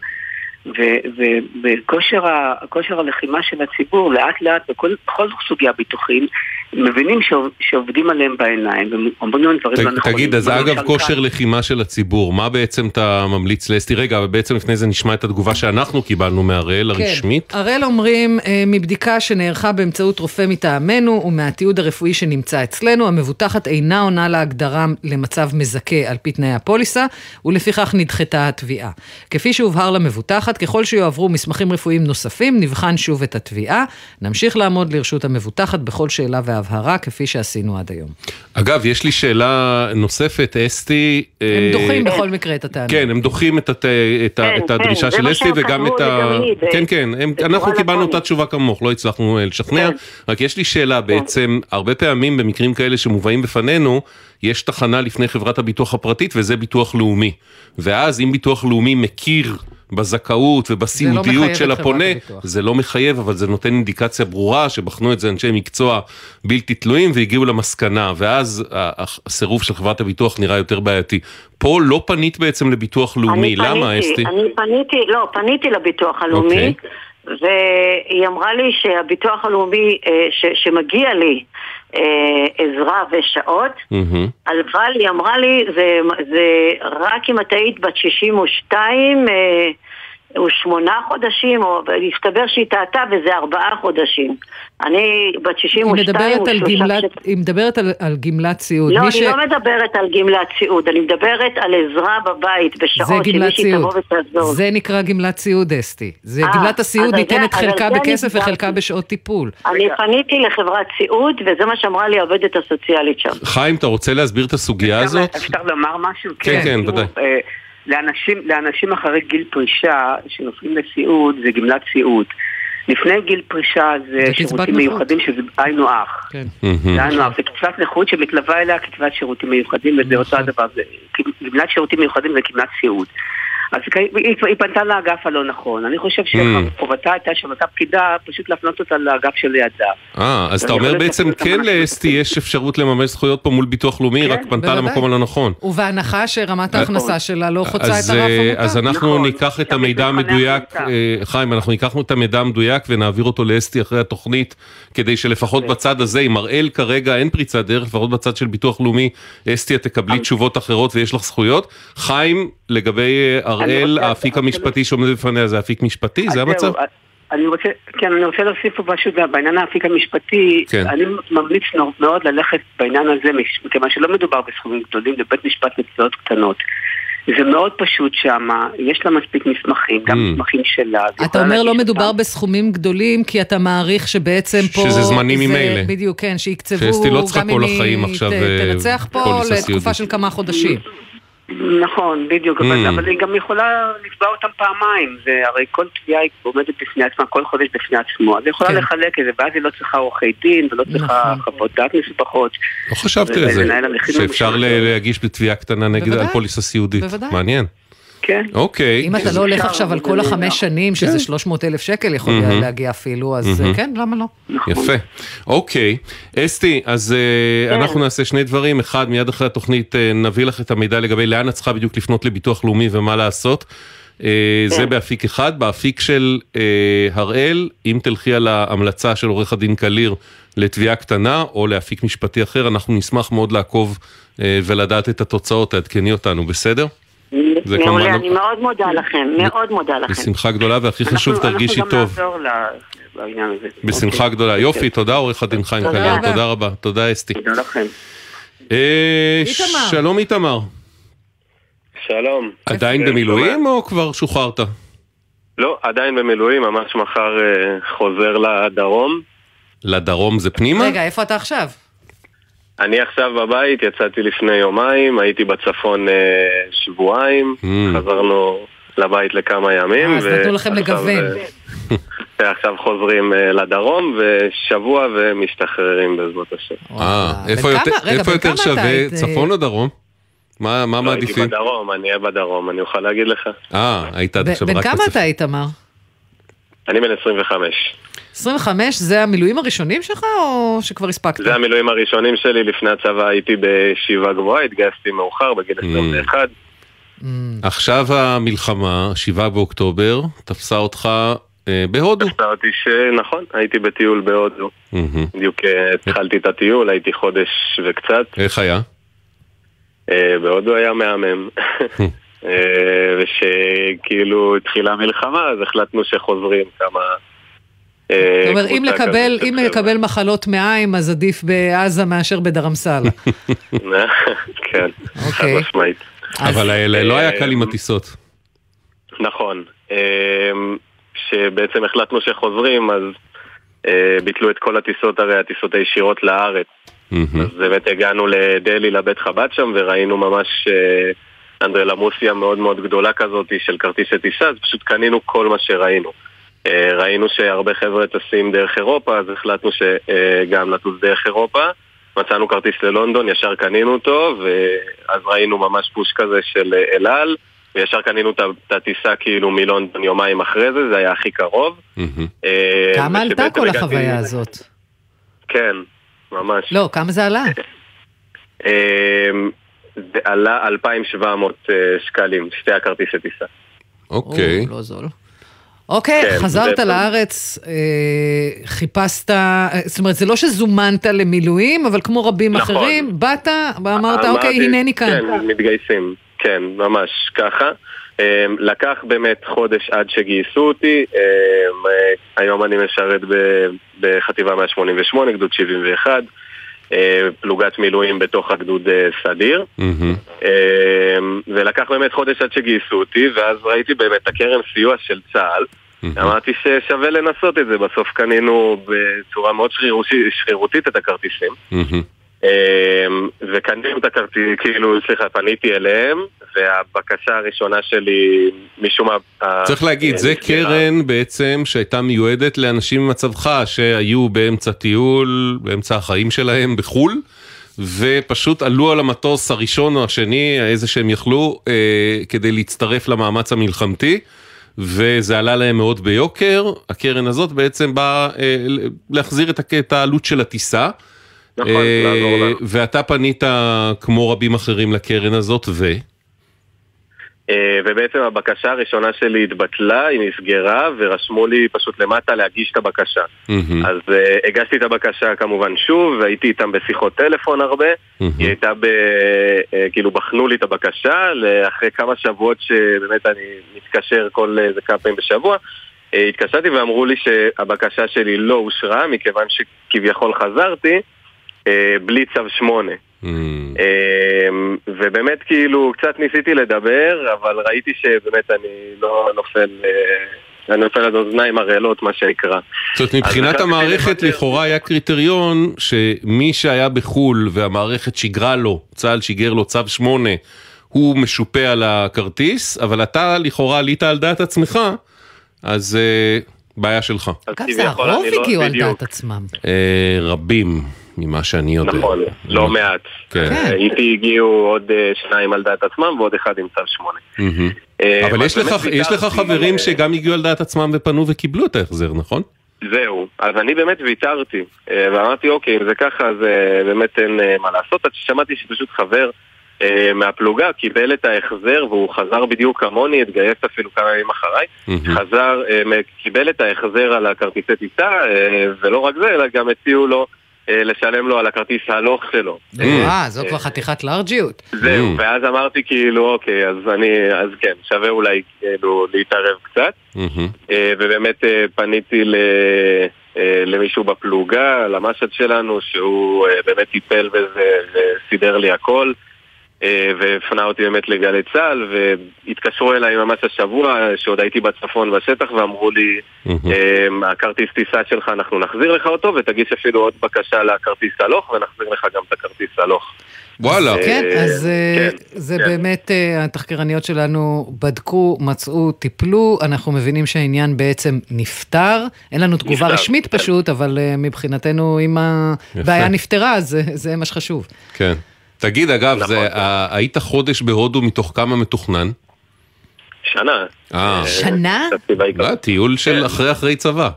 וכושר הלחימה של הציבור לאט לאט בכל, בכל סוגי הביטוחים מבינים שעובדים עליהם בעיניים ואומרים לנו דברים לא נכונים. תגיד, אז אגב כושר לחימה של הציבור, מה בעצם אתה ממליץ לאסתי? רגע, אבל בעצם לפני זה נשמע את התגובה שאנחנו קיבלנו מהראל כן. הרשמית. הראל אומרים, אה, מבדיקה שנערכה באמצעות רופא מטעמנו ומהתיעוד הרפואי שנמצא אצלנו, המבוטחת אינה עונה להגדרה למצב מזכה על פי תנאי הפוליסה, ולפיכך נדחתה התביעה. כפי שהובהר למבוטחת, ככל שיועברו מסמכים רפואיים נוספים, נבחן שוב את התביעה. נמשיך לעמוד לרשות המבוטחת בכל שאלה והבהרה, כפי שעשינו עד היום. אגב, יש לי שאלה נוספת, אסתי... הם אה, דוחים בכל מקרה את הטענה. כן, הם דוחים את, הת... את, כן, את הדרישה כן, של אסתי וגם את ה... גם לי, כן, כן, הם, אנחנו קיבלנו. אותה תשובה כמוך, לא הצלחנו אה, לשכנע. כן. רק יש לי שאלה, בעצם, הרבה פעמים במקרים כאלה שמובאים בפנינו, יש תחנה לפני חברת הביטוח הפרטית וזה ביטוח לאומי. ואז אם ביטוח לאומי מכיר בזכאות ובסיעודיות מחייב של הפונה. זה לא מחייב, אבל זה נותן אינדיקציה ברורה שבחנו את זה אנשי מקצוע בלתי תלויים והגיעו למסקנה, ואז הסירוב של חברת הביטוח נראה יותר בעייתי. פה לא פנית בעצם לביטוח לאומי, למה פניתי, אסתי? אני פניתי, לא, פניתי לביטוח הלאומי, אוקיי. והיא אמרה לי שהביטוח הלאומי, אה, ש- שמגיע לי אה, עזרה ושעות, מהמם. אבל היא אמרה לי, זה, זה רק אם את היית בת 62 אה, או שמונה חודשים, או הסתבר שהיא טעתה וזה ארבעה חודשים. אני בת היא 62 מדברת על ושלושה. היא מדברת על, על גמלת סיעוד. לא, אני לא מדברת על גמלת סיעוד, אני מדברת על עזרה בבית, בשעות שמישהי. תבוא ותעזור. זה נקרא גמלת סיעוד, אסתי. זה אה, גמלת הסיעוד ניתנת זה- חלקה בכסף נפגעתי. וחלקה בשעות טיפול. אני פניתי לחברת סיעוד, וזה מה שאמרה לי העובדת הסוציאלית שם. חיים, אתה רוצה להסביר את הסוגיה הזאת? אפשר לומר משהו? כן, כן, תראו, ודאי. לאנשים, לאנשים אחרי גיל פרישה שנופלים לסיעוד זה גמלת סיעוד. לפני גיל פרישה זה שירותים. מיוחדים שזה היינו הך. כן. זה היינו הך, זה קצבת נכות שמתלווה אליה קצבת שירותים מיוחדים וזה אותו נכון. הדבר, זה- גמלת שירותים מיוחדים זה גמלת סיעוד. אז היא, היא, היא פנתה לאגף הלא נכון, אני חושב שחובתה הייתה של אותה פקידה פשוט להפנות אותה לאגף שלידה. אה, אז אתה אומר בעצם כן. לאסתי יש אפשרות לממש זכויות פה מול ביטוח לאומי, כן, רק פנתה בוודאי. למקום הלא נכון. ובהנחה שרמת ההכנסה שלה לא חוצה את אז, הרף אה, המותר. אז אנחנו נכון. ניקח את המידע המדויק. אה, חיים, אנחנו ניקח את המידע המדויק ונעביר אותו לאסתי אחרי התוכנית, כדי שלפחות כן. בצד הזה, אם הראל כרגע אין פריצת דרך, לפחות בצד של ביטוח לאומי, אסתי, את תקבלי תשובות אחרות ויש לך זכויות. חיים, לגבי אה, הראל, רוצה- האפיק אני המשפטי שעומד בפניה זה אפיק משפטי, זה זהו, המצב? אז אני רוצה, כן, אני רוצה להוסיף פה משהו גם בעניין האפיק המשפטי. כן. אני ממליץ מאוד ללכת בעניין הזה, מכיוון שלא מדובר בסכומים גדולים, לבית משפט מקצועות קטנות. זה מאוד פשוט שם, יש לה מספיק מסמכים, גם Mm. מסמכים שלה. אתה אומר לא מדובר אותם. בסכומים גדולים, כי אתה מעריך שבעצם פה... שזה זמנים זה- ממילא. בדיוק, כן, שיקצבו, שאסתי לא צריכה גם כל אם היא החיים עכשיו, ת- אה, תנצח פה לתקופה. של כמה חודשים. נכון, בדיוק, אבל, Mm. אבל היא גם יכולה לתבוע אותם פעמיים, זה הרי כל תביעה היא עומדת בפני עצמה, כל חודש בפני עצמו, אז היא יכולה כן. לחלק את זה, ואז היא לא צריכה עורכי דין, ולא צריכה נכון. חוות דעת מסובכות. לא חשבתי על זה, שאפשר להגיש בתביעה קטנה נגד בוודאי. על פוליסה סיעודית. בוודאי. מעניין. כן. אוקיי. אם אתה לא הולך עכשיו על זה כל. החמש שנים, שזה 300 אלף שקל יכול. להגיע אפילו, אז. כן, למה לא? נכון. יפה. אוקיי. אסתי, אז אה, כן. אנחנו נעשה שני דברים. אחד, מיד אחרי התוכנית אה, נביא לך את המידע לגבי לאן את צריכה בדיוק לפנות לביטוח לאומי ומה לעשות. אה, זה כן. באפיק אחד. באפיק של הראל, אם תלכי על ההמלצה של עורך הדין קליר לתביעה קטנה או לאפיק משפטי אחר, אנחנו נשמח מאוד לעקוב ולדעת את התוצאות, תעדכני אותנו, בסדר? זה מעולה, כמובן- אני מאוד מודה לכם, מאוד מודה לכם. בשמחה גדולה, והכי חשוב, אנחנו- תרגישי אנחנו גם טוב. נעזור בעניין הזה. בשמחה אוקיי. גדולה. יופי, תודה עורך הדין חיים רבה. תודה רבה. תודה אסתי. תודה לכם. אה, איתמר. שלום איתמר. שלום. עדיין אה, במילואים. או כבר שוחררת? לא, עדיין במילואים, ממש מחר אה, חוזר לדרום. לדרום זה פנימה? רגע, איפה אתה עכשיו? אני עכשיו בבית, יצאתי לפני יומיים, הייתי בצפון אה, שבועיים, Mm. חזרנו לבית לכמה ימים. אה, אז נתנו לכם לגוון. אה, ועכשיו חוזרים אה, לדרום, ושבוע ומשתחררים בעזרת השם. אה. איפה בן יותר- כמה- רגע, איפה בן יותר כמה אתה שווה, היית, צפון או דרום? מה מה לא, הייתי מעדיפים? בדרום, אני אהיה בדרום, אני אוכל להגיד לך. אה, היית עד עכשיו בן רק כמה בצפון. אתה, איתמר? אני בן 25. 25 זה המילואים הראשונים שלך, או שכבר הספקת? זה המילואים הראשונים שלי, לפני הצבא הייתי בישיבה גבוהה, התגייסתי מאוחר, בגיל 21. עכשיו המלחמה, 7 באוקטובר, תפסה אותך אה, בהודו. תפסה אותי שנכון, הייתי בטיול בהודו. בדיוק אה, התחלתי את הטיול, הייתי חודש וקצת. איך היה? אה, בהודו היה מהמם. אה, ושכאילו התחילה המלחמה, אז החלטנו שחוזרים כמה... אה, זאת אומרת, אם לקבל, אם. לקבל מחלות מעיים, אז עדיף בעזה מאשר בדרמסלה. כן, חד אוקיי. משמעית. אבל האלה לא היה אה, קל עם הטיסות. נכון. אמ, שבעצם החלטנו שחוזרים, אז אה, ביטלו את כל הטיסות, הרי הטיסות הישירות לארץ. אז באמת הגענו לדלהי, לבית חב"ד שם, וראינו ממש אה, אנדרלמוסיה מאוד מאוד גדולה כזאת של כרטיסי טיסה, אז פשוט קנינו כל מה שראינו. אה, ראינו שהרבה חבר'ה טסים דרך אירופה, אז החלטנו שגם לטוס דרך אירופה. מצאנו כרטיס ללונדון, ישר קנינו אותו, ואז ראינו ממש פוש כזה של אה, אל על, וישר קנינו את הטיסה כאילו מלונדון יומיים אחרי זה, זה היה הכי קרוב. אה, כמה עלתה כל החוויה הזאת? כן, ממש. לא, כמה זה עלה? זה עלה 2,700 אה, שקלים, שתי הכרטיסי טיסה. אוקיי. או, לא זול. אוקיי, כן, חזרת זה- לארץ, אה, חיפשת, אה, זאת אומרת, זה לא שזומנת למילואים, אבל כמו רבים נכון. אחרים, באת ואמרת, אוקיי, הנני כאן. כן, מתגייסים, כן, ממש ככה. אמ, לקח באמת חודש עד שגייסו אותי, אמ, היום אני משרת בחטיבה 188, גדוד 71, אה, פלוגת מילואים בתוך הגדוד אה, סדיר. אמ, ולקח באמת חודש עד שגייסו אותי, ואז ראיתי באמת את הקרן סיוע של צה"ל. אמרתי ששווה לנסות את זה, בסוף קנינו בצורה מאוד שרירותי- שרירותית את הכרטיסים. אמ, וקנינו את הכרטיס, כאילו, סליחה, פניתי אליהם, והבקשה הראשונה שלי, משום מה... צריך להגיד, זה קרן בעצם שהייתה מיועדת לאנשים ממצבך שהיו באמצע טיול, באמצע החיים שלהם בחו"ל, ופשוט עלו על המטוס הראשון או השני, איזה שהם יכלו, אה, כדי להצטרף למאמץ המלחמתי. וזה עלה להם מאוד ביוקר, הקרן הזאת בעצם באה אה, להחזיר את, את העלות של הטיסה. נכון, אה, לעזור לנו. ואתה פנית כמו רבים אחרים לקרן הזאת, ו? אה, ובעצם הבקשה הראשונה שלי התבטלה, היא נסגרה, ורשמו לי פשוט למטה להגיש את הבקשה. אז uh, הגשתי את הבקשה כמובן שוב, והייתי איתם בשיחות טלפון הרבה. היא הייתה ב... Uh, כאילו בחנו לי את הבקשה, אחרי כמה שבועות שבאמת אני מתקשר כל איזה כמה פעמים בשבוע. התקשרתי ואמרו לי שהבקשה שלי לא אושרה, מכיוון שכביכול חזרתי בלי צו 8. אמ, ובאמת כאילו קצת ניסיתי לדבר, אבל ראיתי שבאמת אני לא נופל, אה, אני נופל על אוזניים ערלות מה שנקרא. זאת אומרת, אז מבחינת המערכת. לכאורה היה קריטריון שמי שהיה בחו"ל והמערכת שיגרה לו, צה"ל שיגר לו צו 8, הוא משופה על הכרטיס, אבל אתה לכאורה עלית על דעת עצמך, אז אה, בעיה שלך. אגב, זה הרוב לא- הגיעו על. דעת עצמם. אה, רבים, ממה שאני יודע. נכון, לא מעט. כן. אה, איתי הגיעו עוד אה, שניים על דעת עצמם ועוד אחד עם צו 8. מהמם. אה, אבל יש לך, חברים אה, שגם הגיעו על דעת עצמם ופנו וקיבלו את ההחזר, נכון? זהו, אז אני באמת ויתרתי, ואמרתי אוקיי, אם זה ככה אז באמת אין מה לעשות, עד ששמעתי שפשוט חבר מהפלוגה קיבל את ההחזר והוא חזר בדיוק כמוני, התגייס אפילו כמה ימים אחריי, חזר, קיבל את ההחזר על הכרטיסי טיסה, ולא רק זה, אלא גם הציעו לו לשלם לו על הכרטיס הלוך שלו. אה, זו כבר חתיכת לארג'יות. זהו, ואז אמרתי כאילו אוקיי, אז אני, אז כן, שווה אולי כאילו להתערב קצת. אה, ובאמת אה, פניתי ל... אה, למישהו בפלוגה, למש"ד שלנו, שהוא אה, באמת טיפל בזה וסידר לי הכל. אה, והפנה אותי באמת לגלי צה"ל, והתקשרו אליי ממש השבוע, שעוד הייתי בצפון בשטח, ואמרו לי, אה, הכרטיס טיסה שלך, אנחנו נחזיר לך אותו, ותגיש אפילו עוד בקשה לכרטיס הלוך, ונחזיר לך גם את הכרטיס הלוך. וואלה. כן, אז אה, כן, זה כן. באמת, אה, התחקרניות שלנו בדקו, מצאו, טיפלו, אנחנו מבינים שהעניין בעצם נפתר. אין לנו תגובה רשמית כן. פשוט, אבל אה, מבחינתנו, אם הבעיה נפתרה, זה מה שחשוב. כן. תגיד, אגב, נכון. זה, ה- היית חודש בהודו מתוך כמה מתוכנן? שנה. אה, שנה? קצת בעיקר. לא, טיול של אחרי אחרי צבא,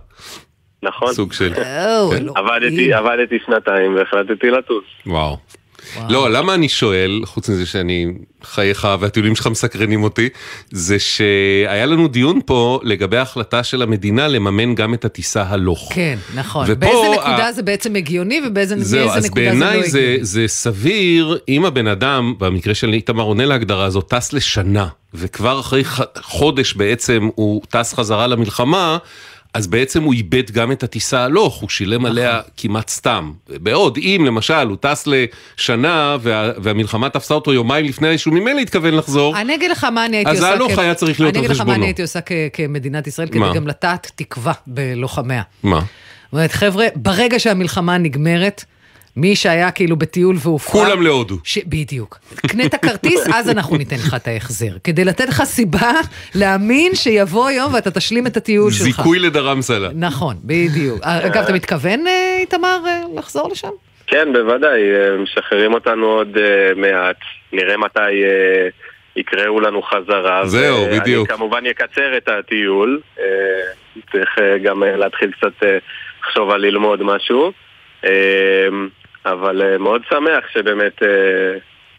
נכון. סוג של, כן. עבדתי, עבדתי שנתיים והחלטתי לטוס. וואו. לא, למה אני שואל, חוץ מזה שאני חייך והטיולים שלך מסקרנים אותי, זה שהיה לנו דיון פה לגבי ההחלטה של המדינה לממן גם את הטיסה הלוך. כן, נכון. ופה באיזה נקודה ה- זה בעצם הגיוני ובאיזה זהו, אז נקודה זה לא בעיניי זה, הגיוני. זה סביר אם הבן אדם, במקרה של איתמר עונה להגדרה הזאת, טס לשנה, וכבר אחרי ח- חודש בעצם הוא טס חזרה למלחמה, אז בעצם הוא איבד גם את הטיסה הלוך, הוא שילם עליה כמעט סתם. בעוד אם למשל הוא טס לשנה וה, והמלחמה תפסה אותו יומיים לפני שהוא ממילא התכוון לחזור, אני אגיד לך מה אני הייתי אז עושה... ההלוך כ- היה צריך להיות אני על אגיד לך מה חשבונו. אני הייתי עושה כ- כמדינת ישראל, כדי מה? גם לטעת תקווה בלוחמיה. מה? זאת אומרת, חבר'ה, ברגע שהמלחמה נגמרת, מי שהיה כאילו בטיול והופרע... כולם להודו. ש... בדיוק. קנה את הכרטיס, אז אנחנו ניתן לך את ההחזר. כדי לתת לך סיבה להאמין שיבוא יום ואתה תשלים את הטיול שלך. זיכוי לדרם סלע. נכון, בדיוק. אגב, אתה מתכוון, אה, איתמר, אה, לחזור לשם? כן, בוודאי, אה, משחררים אותנו עוד אה, מעט, נראה מתי אה, יקראו לנו חזרה. זהו, בדיוק. כמובן אקצר את הטיול, אה, צריך אה, גם אה, להתחיל קצת אה, לחשוב על ללמוד משהו, אה, אבל אה, מאוד שמח שבאמת, אה,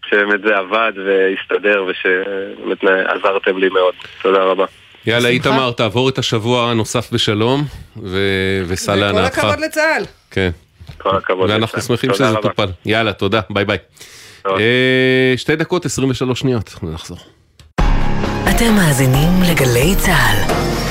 שבאמת זה עבד והסתדר ושבאמת עזרתם לי מאוד. תודה רבה. יאללה. איתמר, תעבור את השבוע הנוסף בשלום, ו- וסע וכל להנאתך. הכבוד לצה"ל. כן, כל הכבוד. ואנחנו לכם. שמחים שזה. טופל. יאללה, תודה, ביי ביי. אה, שתי דקות, 23 שניות, נחזור. אתם מאזינים לגלי צה"ל.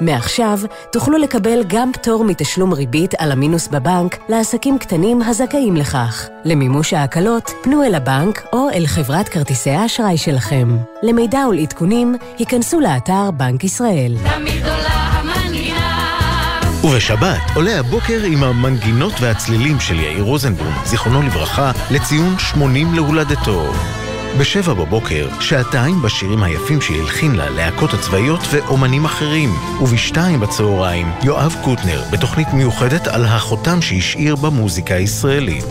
מעכשיו תוכלו לקבל גם פטור מתשלום ריבית על המינוס בבנק לעסקים קטנים הזכאים לכך. למימוש ההקלות, פנו אל הבנק או אל חברת כרטיסי האשראי שלכם. למידע ולעדכונים, היכנסו לאתר בנק ישראל. ובשבת עולה הבוקר עם המנגינות והצלילים של יאיר רוזנבלום, זיכרונו לברכה, לציון 80 להולדתו. בשבע בבוקר, שעתיים בשירים היפים שהלחין ללהקות הצבאיות ואומנים אחרים. ובשתיים בצהריים, יואב קוטנר, בתוכנית מיוחדת על החותם שהשאיר במוזיקה הישראלית.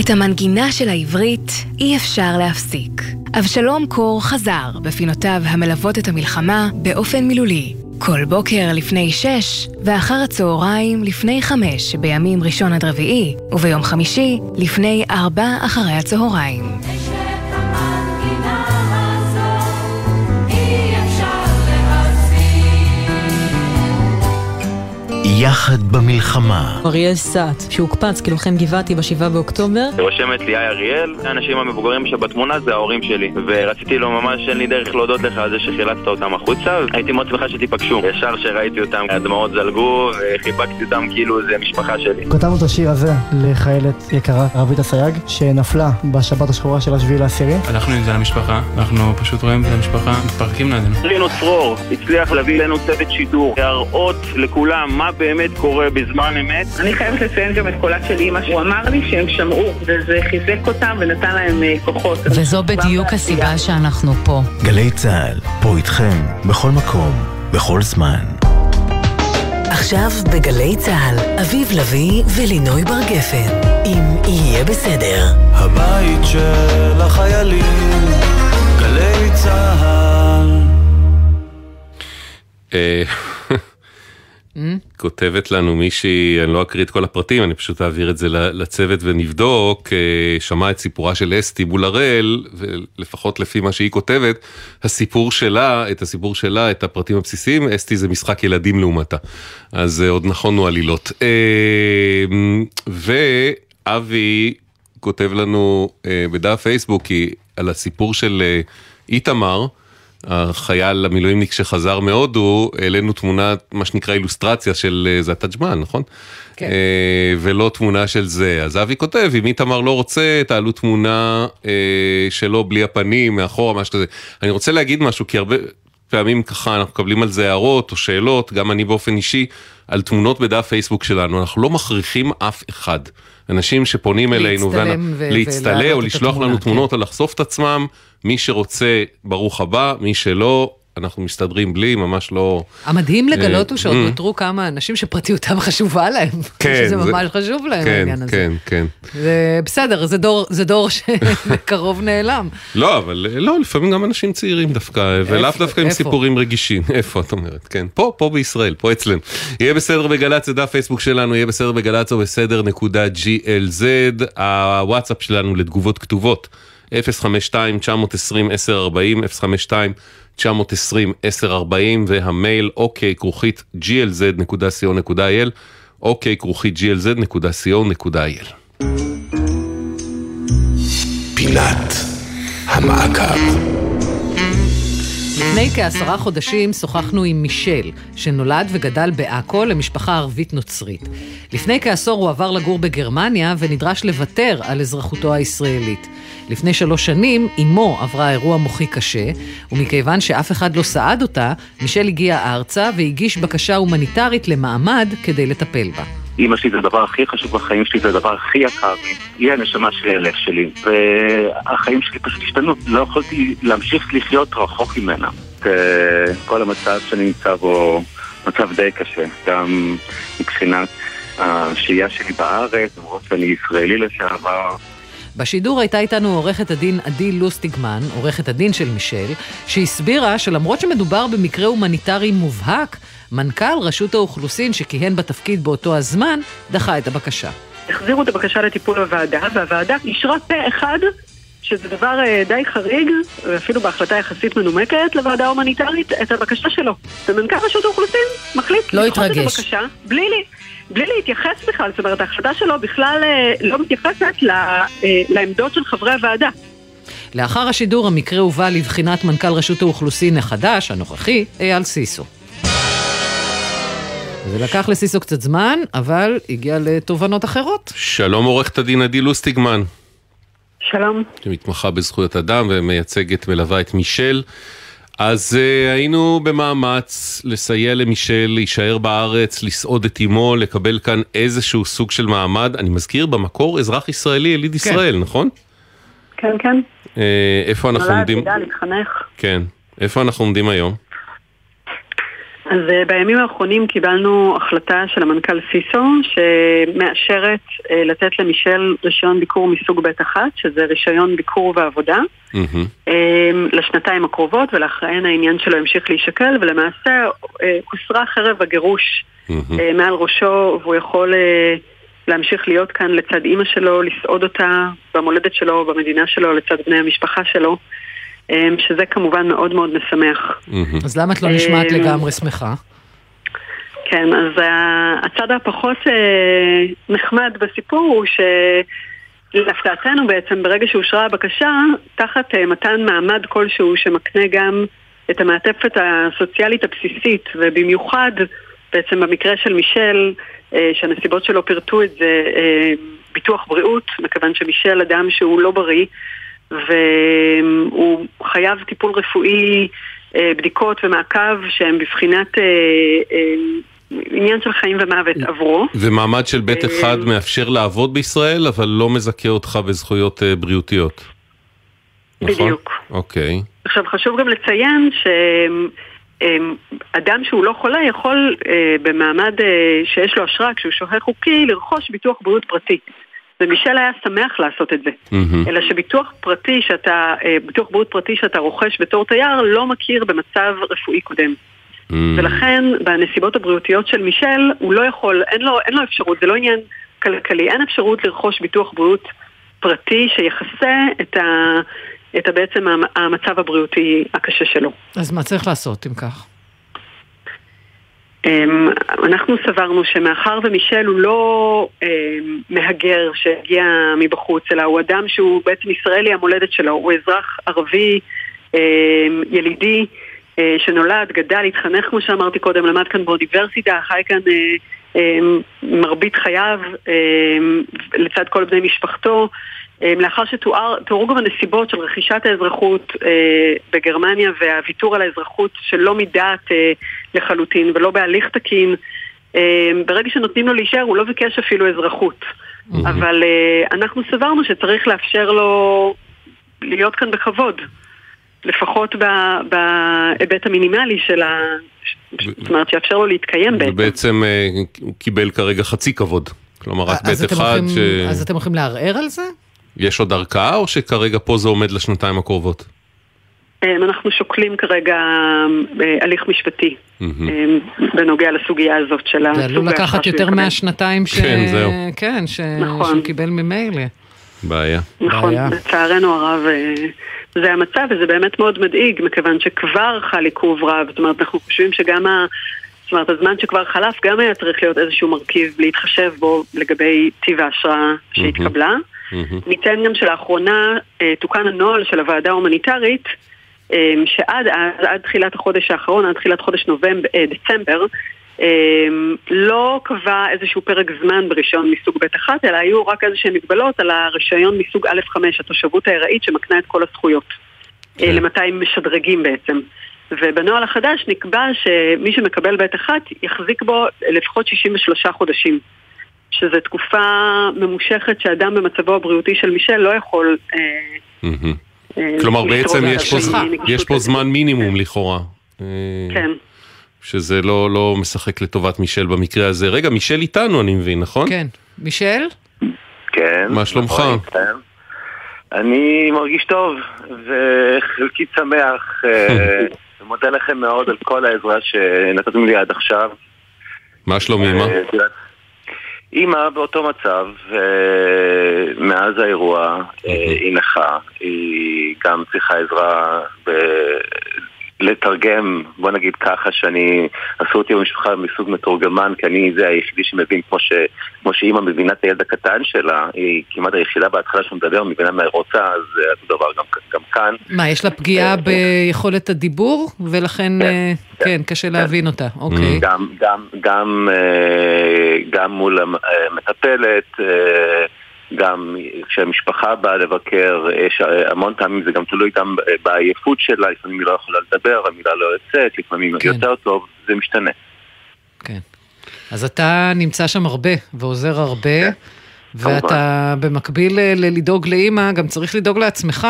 את המנגינה של העברית אי אפשר להפסיק. אבשלום קור חזר בפינותיו המלוות את המלחמה באופן מילולי. כל בוקר לפני שש, ואחר הצהריים לפני חמש בימים ראשון עד רביעי, וביום חמישי לפני ארבע אחרי הצהריים. יחד במלחמה. אריאל סאט, שהוקפץ כלוחם גבעתי ב-7 באוקטובר. רושמת לי היי אריאל, האנשים המבוגרים שבתמונה זה ההורים שלי ורציתי לו ממש אין לי דרך להודות לך על זה שחילצת אותם החוצה הייתי מאוד שמחה שתיפגשו ישר שראיתי אותם הדמעות זלגו וחיבקתי אותם כאילו זה משפחה שלי כתבנו את השיר הזה לחיילת יקרה, רבית אסייג, שנפלה בשבת השחורה של השביעי לעשירי. הלכנו עם זה למשפחה, אנחנו פשוט רואים את המשפחה, מתפרקים לידינו. רינו צרור הצליח להביא אלינו צוות שידור, להראות לכולם מה באמת קורה בזמן אמת. אני חייבת לציין גם את קולה של אימא, הוא אמר לי שהם שמעו, וזה חיזק אותם ונתן להם אה, כוחות. וזו בדיוק הסיבה שאנחנו פה. גלי צה"ל, פה איתכם, בכל מקום, בכל זמן. עכשיו בגלי צה"ל, אביב לביא ולינוי בר גפן. אם יהיה בסדר. הבית של החיילים, גלי צה"ל. אה, כותבת לנו מישהי, אני לא אקריא את כל הפרטים, אני פשוט אעביר את זה לצוות ונבדוק, אה, שמע את סיפורה של אסתי מול הראל, ולפחות לפי מה שהיא כותבת, הסיפור שלה, את הסיפור שלה, את הפרטים הבסיסיים, אסתי זה משחק ילדים לעומתה. אז אה, עוד נכונו עלילות. אה, ואבי כותב לנו בדף פייסבוק על הסיפור של איתמר, החייל המילואימניק שחזר מהודו, העלינו תמונה, מה שנקרא אילוסטרציה של זה התג'מן, נכון? כן. ולא תמונה של זה. אז אבי כותב, אם איתמר לא רוצה, תעלו תמונה שלו בלי הפנים, מאחורה, משהו כזה. אני רוצה להגיד משהו, כי הרבה פעמים ככה אנחנו מקבלים על זה הערות או שאלות, גם אני באופן אישי, על תמונות בדף פייסבוק שלנו, אנחנו לא מכריחים אף אחד. אנשים שפונים אלינו, להצטלם או לשלוח לנו תמונות או לחשוף את עצמם, מי שרוצה, ברוך הבא, מי שלא, אנחנו מסתדרים בלי, ממש לא... המדהים לגלות הוא שעוד אה, נותרו כמה אנשים שפרטיותם חשובה להם. כן, שזה זה- ממש חשוב להם כן, העניין הזה. כן, כן. זה בסדר, זה דור- שקרוב נעלם. לא, אבל אה, לא, לפעמים גם אנשים צעירים דווקא, ולאו? דווקא עם? סיפורים רגישים. איפה את אומרת? כן, פה, פה בישראל, פה אצלנו. יהיה בסדר בגל"צ, זה דף פייסבוק שלנו, יהיה בסדר בגל"צ או בסדר נקודה GLZ, הוואטסאפ שלנו לתגובות כתובות, 052-920-1040, 052-920-1040, והמייל אוקיי כרוכית glz.co.il, אוקיי כרוכית glz.co.il. פינת המעקב. לפני כעשרה חודשים שוחחנו עם מישל, שנולד וגדל בעכו למשפחה ערבית נוצרית. לפני כעשור הוא עבר לגור בגרמניה ונדרש לוותר על אזרחותו הישראלית. לפני שלוש שנים אמו עברה אירוע מוחי קשה, ומכיוון שאף אחד לא סעד אותה, מישל הגיע ארצה והגיש בקשה הומניטרית למעמד כדי לטפל בה. אימא שלי זה הדבר הכי חשוב בחיים שלי, זה הדבר הכי יקר. היא הנשמה שלי, הלב שלי. והחיים שלי פשוט השתנו. לא יכולתי להמשיך לחיות רחוק ממנה. אה, כל המצב שאני נמצא בו, מצב די קשה. גם מבחינת השהייה שלי בארץ, למרות שאני ישראלי לשעבר. בשידור הייתה איתנו עורכת הדין עדי לוסטיגמן, עורכת הדין של מישל, שהסבירה שלמרות שמדובר במקרה הומניטרי מובהק, מנכ"ל רשות האוכלוסין שכיהן בתפקיד באותו הזמן, דחה את הבקשה. החזירו את הבקשה לטיפול הוועדה, והוועדה אישרה פה אחד, שזה דבר אה, די חריג, ואפילו בהחלטה יחסית מנומקת לוועדה ההומניטרית, את הבקשה שלו. ומנכ"ל רשות האוכלוסין מחליט לא לדחות את. הבקשה, בלי, לי- בלי להתייחס בכלל, זאת אומרת, ההחלטה שלו בכלל אה, לא מתייחסת ל, אה, לעמדות של חברי הוועדה. לאחר השידור המקרה הובא לבחינת מנכ"ל רשות האוכלוסין החדש, הנוכחי, אייל סיסו. זה לקח לסיסו קצת זמן, אבל הגיע לתובנות אחרות. שלום עורכת הדין עדי לוסטיגמן. שלום. שמתמחה בזכויות אדם ומייצגת, מלווה את מישל. אז uh, היינו במאמץ לסייע למישל להישאר בארץ, לסעוד את אמו, לקבל כאן איזשהו סוג של מעמד. אני מזכיר, במקור אזרח ישראלי, יליד ישראל, נכון? כן, כן. Uh, איפה אנחנו נולד, עומדים? גדל, התחנך. כן. איפה אנחנו עומדים היום? אז אה, בימים האחרונים קיבלנו החלטה של המנכ"ל סיסו שמאשרת אה, לתת למישל רישיון ביקור מסוג ב'1, שזה רישיון ביקור ועבודה, אה, לשנתיים הקרובות ולאחריהן העניין שלו המשיך להישקל ולמעשה הוסרה חרב הגירוש אה, מעל ראשו והוא יכול להמשיך להיות כאן לצד אימא שלו, לסעוד אותה במולדת שלו, במדינה שלו, לצד בני המשפחה שלו, שזה כמובן מאוד מאוד משמח. אז למה את לא נשמעת אה, לגמרי שמחה? כן, אז הצד הפחות אה, נחמד בסיפור הוא שלהפתעתנו בעצם ברגע שאושרה הבקשה, תחת אה, מתן מעמד כלשהו שמקנה גם את המעטפת הסוציאלית הבסיסית, ובמיוחד בעצם במקרה של מישל, אה, שהנסיבות שלו פירטו את זה, ביטוח בריאות, מכיוון שמישל אדם שהוא לא בריא, והוא חייב טיפול רפואי, אה, בדיקות ומעקב שהם בבחינת אה, אה, עניין של חיים ומוות עבורו. ומעמד של בית אחד מאפשר לעבוד בישראל, אבל לא מזכה אותך בזכויות בריאותיות. נכון? בדיוק. אוקיי. עכשיו חשוב גם לציין שאדם שהוא לא חולה יכול במעמד שיש לו אשרה כשהוא שוהה חוקי לרכוש ביטוח בריאות פרטי. ומישל היה שמח לעשות את זה. מהמם. אלא שביטוח פרטי שאתה, אה, ביטוח בריאות פרטי שאתה רוכש בתור תייר לא מכיר במצב רפואי קודם. ולכן בנסיבות הבריאותיות של מישל הוא לא יכול, אין לו, אין לו אפשרות, זה לא עניין כלכלי, אין אפשרות לרכוש ביטוח בריאות פרטי שיכסה את, ה, את ה, בעצם המ- המצב הבריאותי הקשה שלו. אז מה צריך לעשות אם כך? אמ, אנחנו סברנו שמאחר ומישל הוא לא אמ, מהגר שהגיע מבחוץ, אלא הוא אדם שהוא בעצם ישראלי המולדת שלו, הוא אזרח ערבי אמ, ילידי אה, שנולד, גדל, התחנך כמו שאמרתי קודם, למד כאן באוניברסיטה, חי כאן אה, מרבית חייו לצד כל בני משפחתו. לאחר שתוארו גם הנסיבות של רכישת האזרחות אה, בגרמניה והוויתור על האזרחות שלא מדעת לחלוטין ולא בהליך תקין, אה, ברגע שנותנים לו להישאר הוא לא ביקש אפילו אזרחות. אבל אה, אנחנו סברנו שצריך לאפשר לו להיות כאן בכבוד. לפחות ב- בהיבט המינימלי של ה... זאת אומרת, שיאפשר לו להתקיים בעצם. ובעצם אה, הוא קיבל כרגע חצי כבוד. כלומר, רק בית אחד ש... אז אתם הולכים לערער על זה? יש עוד ערכאה, או שכרגע פה זה עומד לשנתיים הקרובות? אה, אנחנו שוקלים כרגע אה, הליך משפטי. אה, בנוגע לסוגיה הזאת של זה הסוג עלול לקחת יותר. מהשנתיים ש... כן, זהו. כן, ש... נכון. שהוא קיבל ממילא. בעיה. נכון. לצערנו הרב אה, זה המצב וזה באמת מאוד מדאיג מכיוון שכבר חל עיכוב רב, זאת אומרת אנחנו חושבים שגם ה... זאת אומרת הזמן שכבר חלף גם היה צריך להיות איזשהו מרכיב להתחשב בו לגבי טיב ההשראה שהתקבלה. ניתן גם שלאחרונה אה, תוקן הנוהל של הוועדה ההומניטרית שעד אז, עד תחילת החודש האחרון, עד תחילת חודש נובמבר, אה, דצמבר אה, לא קבע איזשהו פרק זמן ברישיון מסוג ב'1 אלא היו רק איזשהן מגבלות על הרישיון מסוג א'5, התושבות הארעית שמקנה את כל הזכויות אה, למתי משדרגים בעצם. ובנוהל החדש נקבע שמי שמקבל ב'1 יחזיק בו לפחות 63 חודשים. שזו תקופה ממושכת שאדם במצבו הבריאותי של מישל לא יכול... אה, מהמם. אה, כלומר, בעצם יש פה, יש פה זמן מינימום לכאורה. אה, כן. שזה לא, לא משחק לטובת מישל במקרה הזה. רגע, מישל איתנו אני מבין, נכון? כן. מישל? כן. מה שלומך? נכון. אני מרגיש טוב, וחלקית שמח. אה, ומודה לכם מאוד על כל העזרה שנתתם לי עד עכשיו. מה שלום אמא? אימא באותו מצב, אה, מאז האירוע, אה, היא נכה, היא גם צריכה עזרה. לתרגם, בוא נגיד ככה, שאני, עשו אותי במשפחה מסוג מתורגמן, כי אני זה היחידי שמבין כמו, ש, כמו שאימא מבינה את הילד הקטן שלה, היא כמעט היחידה בהתחלה שמדבר, מבינה מה היא רוצה, אז אה, אותו דבר גם, גם כאן. מה, יש לה פגיעה ביכולת הדיבור, ולכן, אה, כן, קשה להבין אותה. אוקיי. גם, גם, גם, אה, גם מול המטפלת, אה, גם כשהמשפחה באה לבקר, יש אה, המון פעמים זה גם תלוי גם בעייפות שלה, לפעמים היא לא יכולה לדבר, המילה לא יוצאת, לפעמים כן. יותר טוב, זה משתנה. אז אתה נמצא שם הרבה, ועוזר הרבה, ואתה במקביל ל- ללדאוג לאימא, גם צריך לדאוג לעצמך.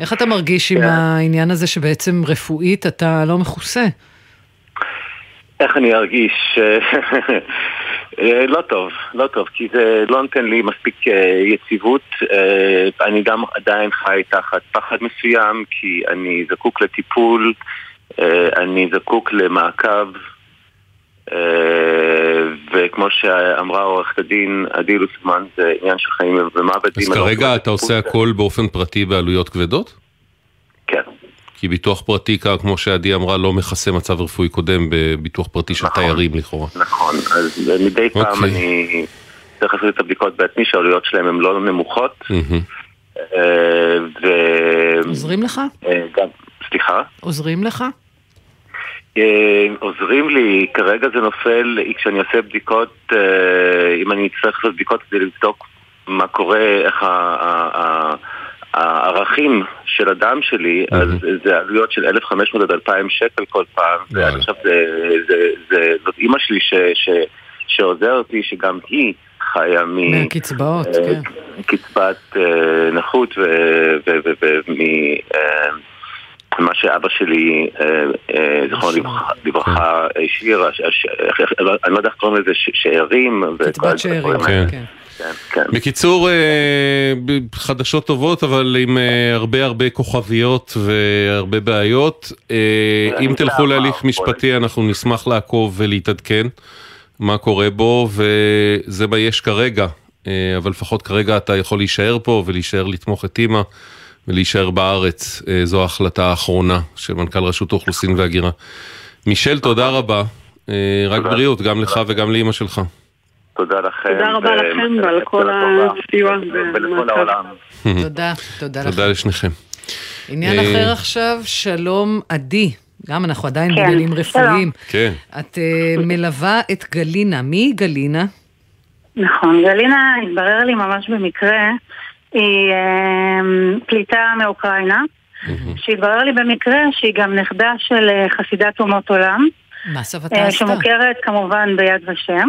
איך אתה מרגיש עם העניין הזה שבעצם רפואית אתה לא מכוסה? איך אני ארגיש? אה, לא טוב, לא טוב, כי זה לא נותן לי מספיק אה, יציבות. אה, אני גם עדיין חי תחת פחד מסוים, כי אני זקוק לטיפול, אני זקוק למעקב, וכמו שאמרה עורכת הדין עדי לוסמן, זה עניין של חיים ומוות. אז לא כרגע מקבל אתה עושה הכל באופן פרטי בעלויות כבדות? כן. כי ביטוח פרטי, כמו שעדי אמרה, לא מכסה מצב רפואי קודם בביטוח פרטי של תיירים לכאורה. נכון, אז מדי פעם אוקיי. אני צריך לעשות את הבדיקות בעצמי, שהעלויות שלהם הן לא נמוכות. אה, ו... עוזרים לך? אה, גם, סליחה? עוזרים לך? אה, עוזרים לי, כרגע זה נופל, כשאני עושה בדיקות, אה, אם אני אצטרך לעשות בדיקות כדי לבדוק מה קורה, איך ה- ה- ה- הערכים של הדם שלי, אז זה עלויות של 1,500 עד 2,000 שקל כל פעם, ואני חושב זאת אימא שלי ש- ש- שעוזרת לי, שגם היא חיה מ... מהקצבאות, אה, כן. קצבת אה, נכות ומה שאבא שלי, אה, אה, זכרונו לברכה- לברכה, השאיר, הש- הש- אני לא יודע איך קוראים לזה, שאירים. קצבת שאירים, כן. כן. כן. בקיצור, אה, חדשות טובות, אבל עם אה, הרבה הרבה כוכביות והרבה בעיות. אה, אם תלכו להליך משפטי, אנחנו נשמח לעקוב ולהתעדכן מה קורה בו, וזה מה יש כרגע. אבל לפחות כרגע אתה יכול להישאר פה ולהישאר לתמוך את אימא ולהישאר בארץ. זו ההחלטה האחרונה של מנכ"ל רשות האוכלוסין וההגירה. מישל, תודה רבה. אה, רק בריאות, גם לך וגם לאימא שלך. תודה לכם. תודה רבה לכם ועל כל הסיוע ולכל העולם. תודה, תודה לך. תודה לשניכם. עניין אה, אחר עכשיו, שלום עדי. גם אנחנו עדיין כן, בגלים רפואיים. כן. את אה, מלווה את גלינה. מי היא גלינה? נכון, גלינה התברר לי ממש במקרה, היא אה, פליטה מאוקראינה, שהתברר לי במקרה שהיא גם נכדה של אה, חסידת אומות עולם, מה סבתה אה, עשתה? שמוכרת כמובן ביד ושם.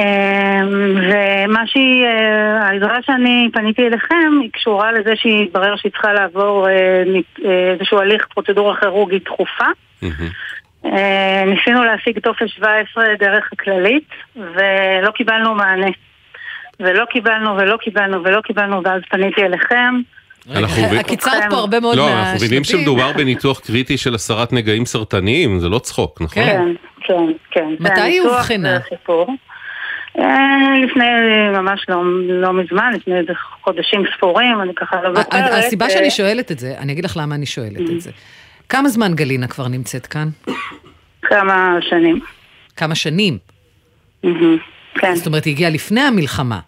אה, ומה מה שהיא, אה, העזרה שאני פניתי אליכם היא קשורה לזה שהתברר שהיא צריכה לעבור אה, אה, איזשהו הליך פרוצדורה כירורגית דחופה. ניסינו להשיג טופס 17 דרך הכללית ולא קיבלנו מענה. ולא קיבלנו ולא קיבלנו ולא קיבלנו ואז פניתי אליכם. קיצרת פה הרבה מאוד לא, מהשלבים. אנחנו מבינים שמדובר בניתוח קריטי של הסרת נגעים סרטניים, זה לא צחוק, נכון? כן, כן, כן. מתי זה היא אובחנה? אה, לפני ממש לא, לא מזמן, לפני איזה חודשים ספורים, אני ככה לא זוכרת. ה- הסיבה אה, שאני שואלת את זה, אני אגיד לך למה אני שואלת את זה. כמה זמן גלינה כבר נמצאת כאן? כמה שנים. כמה שנים? כן. זאת אומרת, היא הגיעה לפני המלחמה.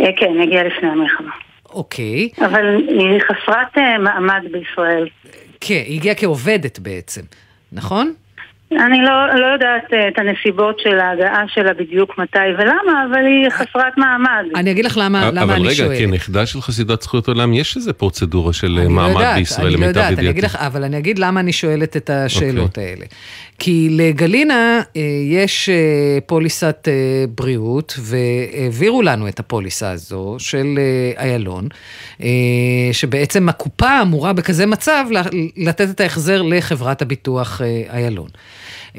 אה, כן, הגיעה לפני המלחמה. אוקיי. אבל היא חסרת אה, מעמד בישראל. כן, היא הגיעה כעובדת בעצם, נכון? אני לא, לא יודעת אה, את הנסיבות של ההגעה שלה בדיוק מתי ולמה, אבל היא חסרת מעמד. אני אגיד לך למה, למה אבל אני רגע, שואלת. כנכדה של חסידת זכויות עולם, יש איזה פרוצדורה של אני לא מעמד יודעת, בישראל, אני לא למיטב יודעת, אני אגיד ידיעתי. לך, אבל אני אגיד למה אני שואלת את השאלות אוקיי. האלה. כי לגלינה אה, יש אה, פוליסת אה, בריאות, והעבירו לנו את הפוליסה הזו של אה, איילון, אה, שבעצם הקופה אמורה בכזה מצב לתת את ההחזר לחברת הביטוח אה, איילון. Uh,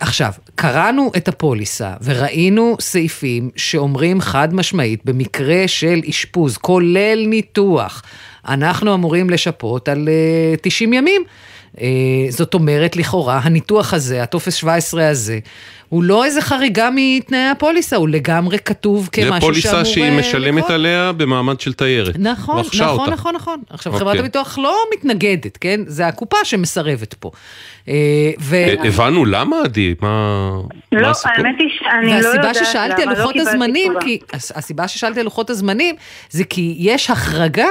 עכשיו, קראנו את הפוליסה וראינו סעיפים שאומרים חד משמעית, במקרה של אשפוז, כולל ניתוח, אנחנו אמורים לשפות על uh, 90 ימים. Uh, זאת אומרת, לכאורה, הניתוח הזה, הטופס 17 הזה, הוא לא איזה חריגה מתנאי הפוליסה, הוא לגמרי כתוב זה כמשהו שאמור... פוליסה שהיא אה, משלמת לקרות. עליה במעמד של תיירת. נכון, נכון, אותה. נכון, נכון. עכשיו, אוקיי. חברת הביטוח לא מתנגדת, כן? זה הקופה שמסרבת פה. אה, ו... אה, הבנו למה, עדי? מה מה לא, הסיפור? האמת היא שאני לא יודעת והסיבה ששאלתי על לא לוחות קיבלתי הזמנים. כי, הס- הסיבה ששאלתי על לוחות הזמנים, זה כי יש החרגה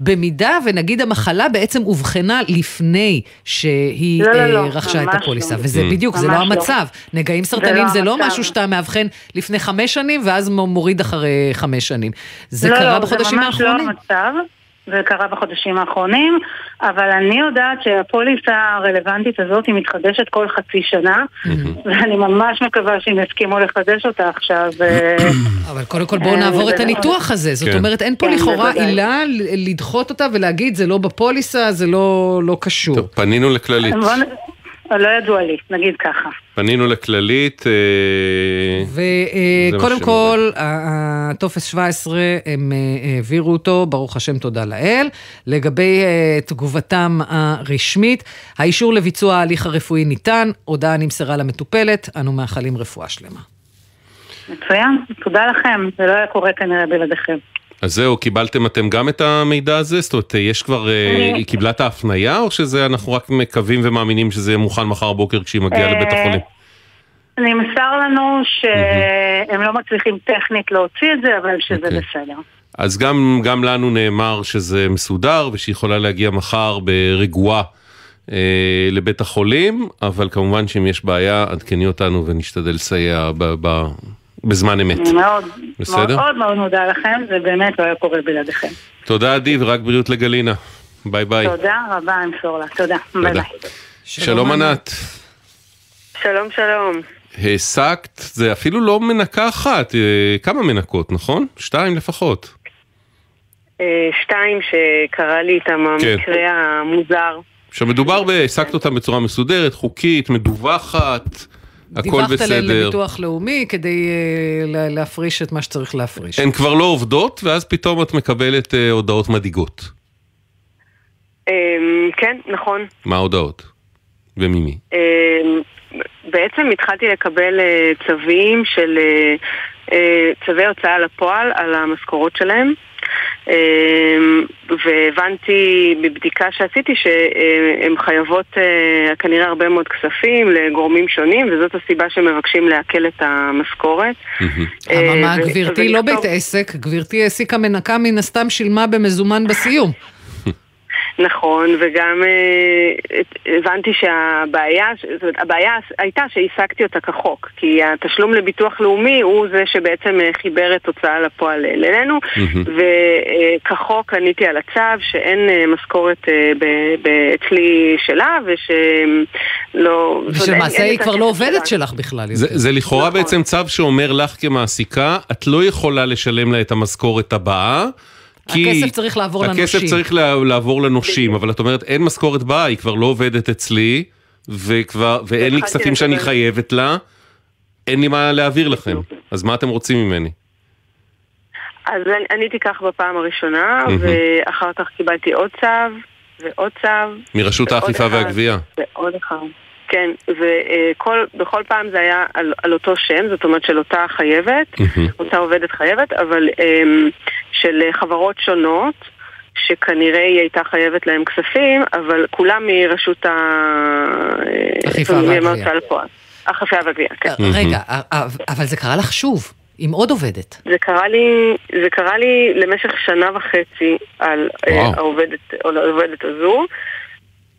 במידה ונגיד המחלה בעצם אובחנה לפני שהיא לא, לא, לא, רכשה את הפוליסה, לא. וזה. בדיוק, זה לא לא. המצב. נגעים זה סרטניים לא זה לא. משהו שאתה מאבחן לפני חמש שנים ואז מוריד אחרי חמש שנים. זה לא, קרה לא, בחודשים זה ממש האחרונים. לא המצב, זה קרה בחודשים האחרונים, אבל אני יודעת שהפוליסה הרלוונטית הזאת היא מתחדשת כל חצי שנה, ואני ממש מקווה שהם יסכימו לחדש אותה עכשיו. אה, אבל קודם כל בואו אה, נעבור את זה- הניתוח הזה. זאת כן. אומרת, אין פה כן, לכאורה. עילה לדחות אותה ולהגיד זה לא בפוליסה, זה לא לא קשור. טוב, פנינו לכללית. לא ידוע לי, נגיד ככה. פנינו לכללית. אה, וקודם שהם כל, הטופס 17, הם אה, העבירו אותו, ברוך השם, תודה לאל. לגבי אה, תגובתם הרשמית, האישור לביצוע ההליך הרפואי ניתן, הודעה נמסרה למטופלת, אנו מאחלים רפואה שלמה. מצוין, תודה לכם, זה לא היה קורה כנראה בלעדיכם. אז זהו, קיבלתם אתם גם את המידע הזה? זאת אומרת, יש כבר, אה, אני- היא קיבלה את ההפניה, או שזה אנחנו רק מקווים ומאמינים שזה יהיה מוכן מחר בוקר כשהיא מגיעה אה, לבית החולים? נמסר לנו שהם לא מצליחים טכנית להוציא את זה, אבל שזה אוקיי. בסדר. אז גם, גם לנו נאמר שזה מסודר ושהיא יכולה להגיע מחר ברגועה אה, לבית החולים, אבל כמובן שאם יש בעיה, עדכני אותנו ונשתדל לסייע ב, ב, בזמן אמת. אני מאוד, בסדר? מאוד מאוד מודה לכם, זה באמת לא היה קורה בלעדיכם. תודה עדי ורק בריאות לגלינה. ביי ביי. תודה רבה, אמסור לה. תודה. ביי ביי. שלום ענת. שלום, שלום. העסקת, זה אפילו לא מנקה אחת, אה, כמה מנקות, נכון? שתיים לפחות. אה, שתיים שקרה לי איתם כן. המקרה המוזר. עכשיו מדובר בהעסקת אותם בצורה מסודרת, חוקית, מדווחת, הכל דיווחת עליהן בסדר. לביטוח לאומי כדי אה, לה- להפריש את מה שצריך להפריש. הן כבר לא עובדות, ואז פתאום את מקבלת אה, הודעות מדאיגות. אה, כן, נכון. מה ההודעות? וממי? אה, בעצם התחלתי לקבל אה, צווים של אה, צווי הוצאה לפועל על המשכורות שלהם. אה, והבנתי בבדיקה שעשיתי שהן חייבות אה, כנראה הרבה מאוד כספים לגורמים שונים וזאת הסיבה שמבקשים לעקל את המשכורת. אה, אממה, גברתי לא בית עסק, גברתי העסיקה מנקה מן הסתם שילמה במזומן בסיום. נכון, וגם אה, הבנתי שהבעיה, זאת אומרת, הבעיה הייתה שהשגתי אותה כחוק, כי התשלום לביטוח לאומי הוא זה שבעצם אה, חיבר את הוצאה לפועל אלינו, וכחוק עניתי על הצו שאין אה, משכורת אצלי שלה, ושלא... ושלמעשה היא כבר לא עובדת שלך בכלל. זה, זה לכאורה נכון. בעצם צו שאומר לך כמעסיקה, את לא יכולה לשלם לה את המשכורת הבאה. כי הכסף צריך לעבור לנושים. הכסף צריך לה- לעבור לנושים, אבל את אומרת אין משכורת באה, היא כבר לא עובדת אצלי, וכבר, ואין לי כספים שאני. חייבת לה, אין לי מה להעביר לכם. אז מה אתם רוצים ממני? אז אני- עניתי כך בפעם הראשונה. ואחר כך קיבלתי עוד צו, ועוד צו. מרשות האכיפה אחד, והגבייה. ועוד אחד. כן, ובכל פעם זה היה על, על אותו שם, זאת אומרת של אותה חייבת, מהמם. אותה עובדת חייבת, אבל אמ, של חברות שונות, שכנראה היא הייתה חייבת להם כספים, אבל כולם מרשות ה... אכיפה אה, והגבייה. מההוצאה לפועל. אכיפה והגבייה, כן. רגע, אבל זה קרה לך שוב, עם עוד עובדת. זה קרה לי, זה קרה לי למשך שנה וחצי על אה, וואו. העובדת, על העובדת הזו,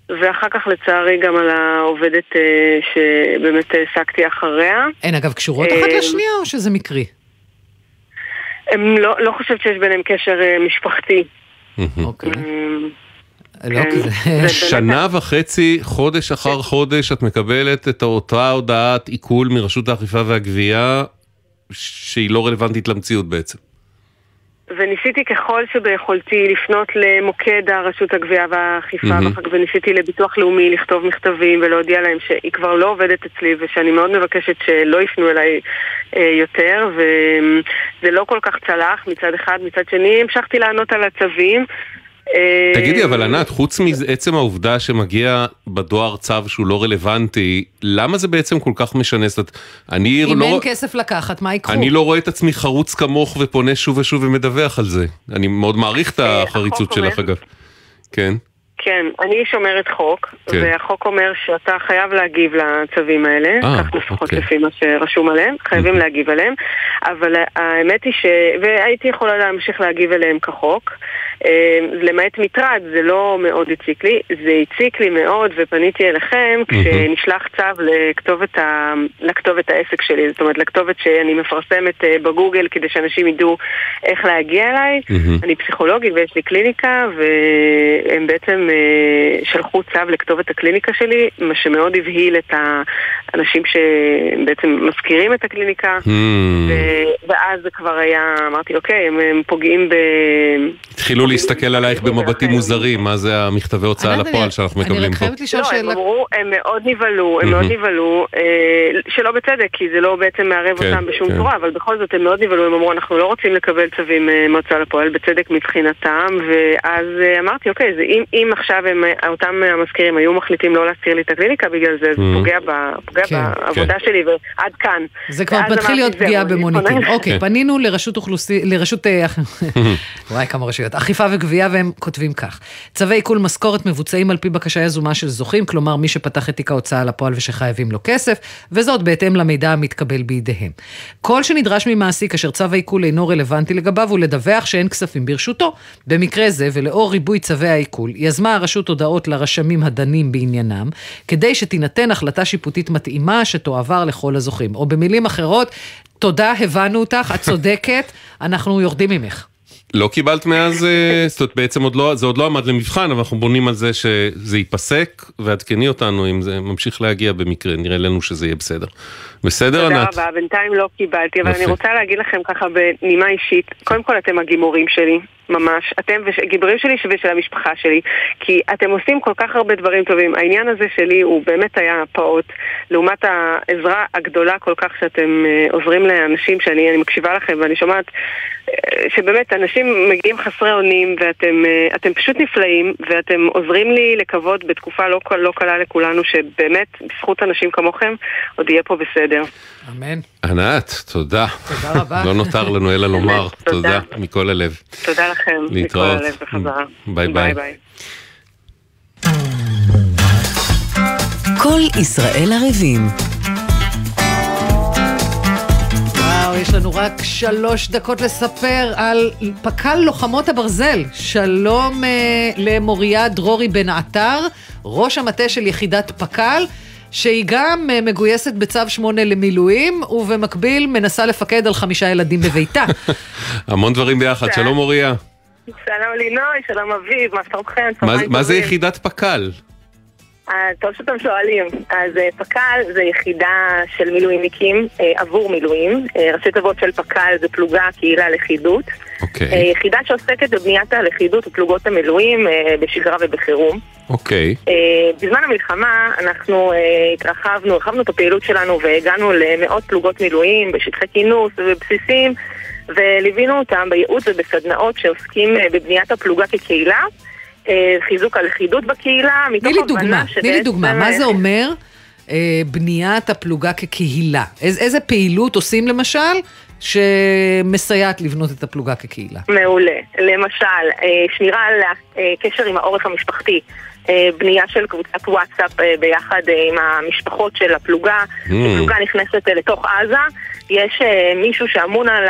ואחר כך לצערי גם על העובדת אה, שבאמת העסקתי אחריה. הן אגב קשורות אה, אחת לשנייה או שזה מקרי? הם לא, לא חושבת שיש ביניהם קשר אה, משפחתי. אוקיי. אמ, לא, כן. כי זה... שנה וחצי, חודש אחר חודש, את מקבלת את אותה הודעת עיקול מרשות האכיפה והגבייה, שהיא לא רלוונטית למציאות בעצם. וניסיתי ככל שביכולתי לפנות למוקד הרשות הגבייה והאכיפה, כך וניסיתי לביטוח לאומי לכתוב מכתבים ולהודיע להם שהיא כבר לא עובדת אצלי ושאני מאוד מבקשת שלא יפנו אליי אה, יותר, וזה לא כל כך צלח מצד אחד, מצד שני המשכתי לענות על הצווים. אה, תגידי, אבל ענת, חוץ מעצם העובדה שמגיע בדואר צו שהוא לא רלוונטי, למה זה בעצם כל כך משנה? זאת אני אם לא... אין כסף לקחת, מה ייקחו? אני לא רואה את עצמי חרוץ כמוך ופונה שוב ושוב ומדווח על זה. אני מאוד מעריך את החריצות החוק אומר- שלך אגב. כן. כן, אני שומרת חוק, כן. והחוק אומר שאתה חייב להגיב לצווים האלה, אה, כך לפחות אוקיי. לפי מה שרשום עליהם, חייבים להגיב עליהם, אבל האמת היא ש... והייתי יכולה להמשיך להגיב אליהם כחוק, אה, למעט מטרד, זה לא מאוד הציק לי, זה הציק לי מאוד ופניתי אליכם כשנשלח צו לכתובת, ה... לכתובת העסק שלי, זאת אומרת לכתובת שאני מפרסמת אה, בגוגל כדי שאנשים ידעו איך להגיע אליי. אני פסיכולוגית ויש לי קליניקה, והם בעצם אה, שלחו צו לכתובת הקליניקה שלי, מה שמאוד הבהיל את האנשים שבעצם מזכירים את הקליניקה, ואז זה כבר היה, אמרתי, אוקיי, הם, הם פוגעים ב... התחילו להסתכל עלייך במבטים מוזרים, מה זה המכתבי הוצאה לפועל אני- שאנחנו אני מקבלים רק פה. חייבת לשאול לא, הם שאלה. אמרו, הם מאוד נבהלו, הם. מאוד נבהלו, אה, שלא בצדק, כי זה לא בעצם מערב כן, אותם בשום כן. צורה, אבל בכל זאת הם מאוד נבהלו, הם אמרו, אנחנו לא רוצים לקבל צווים אה, מהוצאה לפועל, בצדק מבחינתם, ואז אה, אמרתי, אוקיי, זה אם, אם עכשיו אותם המזכירים היו מחליטים לא להזכיר לי את הקליניקה בגלל זה, זה. פוגע, כן. בעבודה שלי, ועד כאן. זה כבר מתחיל להיות פגיעה אני במוניטין. אוקיי, פנינו לרשות אוכלוסין, לרשות... וואי, כמה רשויות. אכיפה וגבייה, והם כותבים כך: צווי עיקול משכורת מבוצעים על פי בקשה יזומה של זוכים, כלומר מי שפתח את תיק ההוצאה לפועל ושחייבים לו כסף, וזאת בהתאם למידע המתקבל בידיהם. כל שנדרש ממעסיק אשר צו העיקול אינו רלוונטי לגביו הוא לדווח שאין כספים ברשותו. במקרה זה, ולאור ריבוי צווי העיקול, יזמה הרשות הודעות לרשמים הדנים בעניינם, כדי שתינתן החלטה שיפוטית מתאימה שתועבר לכל הזוכים. או במילים אחרות, תודה, הבנו אותך, את צודקת, אנחנו יורדים ממך. לא קיבלת מאז, אה, זאת אומרת בעצם עוד לא, זה עוד לא עמד למבחן, אבל אנחנו בונים על זה שזה ייפסק, ועדכני אותנו אם זה ממשיך להגיע במקרה, נראה לנו שזה יהיה בסדר. בסדר תודה ענת? רבה, בינתיים לא קיבלתי, אבל יפה. אני רוצה להגיד לכם ככה בנימה אישית, קודם כל אתם הגימורים שלי, ממש, אתם הגיבורים שלי ושל המשפחה שלי, כי אתם עושים כל כך הרבה דברים טובים. העניין הזה שלי הוא באמת היה פעוט, לעומת העזרה הגדולה כל כך שאתם אה, עוזרים לאנשים שאני אני מקשיבה לכם ואני שומעת שבאמת אנשים מגיעים חסרי אונים ואתם אה, אתם פשוט נפלאים ואתם עוזרים לי לקוות בתקופה לא, לא קלה לכולנו שבאמת בזכות אנשים כמוכם עוד יהיה פה בסדר. אמן. ענת, תודה. תודה רבה. לא נותר לנו אלא לומר תודה. תודה מכל הלב. תודה לכם. להתראות. מכל הלב בחזרה. ביי ביי. כל ישראל ערבים. יש לנו רק שלוש דקות לספר על פק"ל לוחמות הברזל. שלום אה, למוריה דרורי בן עטר, ראש המטה של יחידת פק"ל, שהיא גם אה, מגויסת בצו 8 למילואים, ובמקביל מנסה לפקד על חמישה ילדים בביתה. המון דברים ביחד, שלום מוריה. שלום לינוי, שלום אביב, מה שלומכם? מה- זה. יחידת פק"ל? טוב שאתם שואלים. אז אה, פק"ל זה יחידה של מילואימניקים אה, עבור מילואים. אה, ראשי תיבות של פק"ל זה פלוגה קהילה לכידות. אוקיי, אה, יחידה שעוסקת בבניית הלכידות ופלוגות המילואים בשגרה ובחירום. אוקיי. אה, בזמן המלחמה אנחנו התרחבנו, הרחבנו את הפעילות שלנו והגענו למאות פלוגות מילואים בשטחי כינוס ובבסיסים וליווינו אותם בייעוץ ובסדנאות שעוסקים בבניית הפלוגה כקהילה, חיזוק הלכידות בקהילה, מתוך הבנה דוגמה, תני לי שבעצם, דוגמה, מה אה, זה אומר אה, בניית הפלוגה כקהילה? איז, איזה פעילות עושים למשל שמסייעת לבנות את הפלוגה כקהילה? מעולה. למשל, אה, שמירה על הקשר עם העורף המשפחתי. אה, בנייה של קבוצת וואטסאפ אה, ביחד אה, עם המשפחות של הפלוגה. Mm. הפלוגה נכנסת לתוך עזה, יש מישהו שאמון על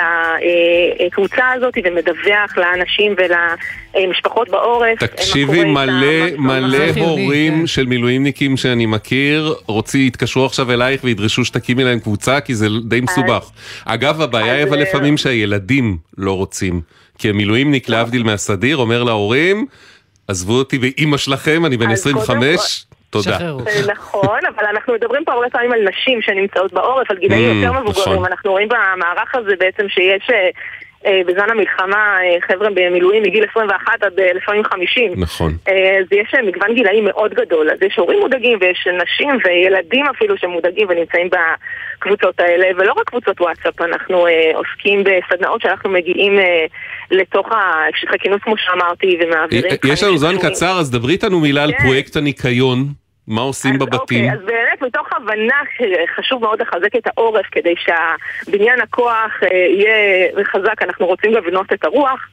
הקבוצה הזאת ומדווח לאנשים ולמשפחות בעורף. תקשיבי, מלא מלא הורים כן. של מילואימניקים שאני מכיר, רוצים, יתקשרו עכשיו אלייך וידרשו שתקימי להם קבוצה, כי זה די מסובך. אגב, הבעיה היא אבל לפעמים שהילדים לא רוצים. כי המילואימניק, להבדיל מהסדיר, אומר להורים, עזבו אותי באימא שלכם, אני בן אז קודם 25, תודה. אה, נכון, אבל אנחנו מדברים פה הרבה פעמים על נשים שנמצאות בעורף, על גילאים Mm, יותר מבוגרים. נכון. אנחנו רואים במערך הזה בעצם שיש אה, בזמן המלחמה אה, חבר'ה במילואים מגיל 21 עד אה, לפעמים 50. נכון. אה, אז יש אה, מגוון גילאים מאוד גדול, אז יש הורים מודאגים ויש נשים וילדים אפילו שמודאגים ונמצאים בקבוצות האלה, ולא רק קבוצות וואטסאפ, אנחנו אה, עוסקים בסדנאות שאנחנו מגיעים אה, לתוך שטחי כינוס כמו שאמרתי ומעבירים יש לנו זמן. קצר, אז דברי איתנו מילה על כן. פרויקט הניקיון, מה עושים בבתים. אוקיי, אז באמת מתוך הבנה שחשוב מאוד לחזק את העורף כדי שהבניין הכוח אה, יהיה חזק, אנחנו רוצים לבנות את הרוח.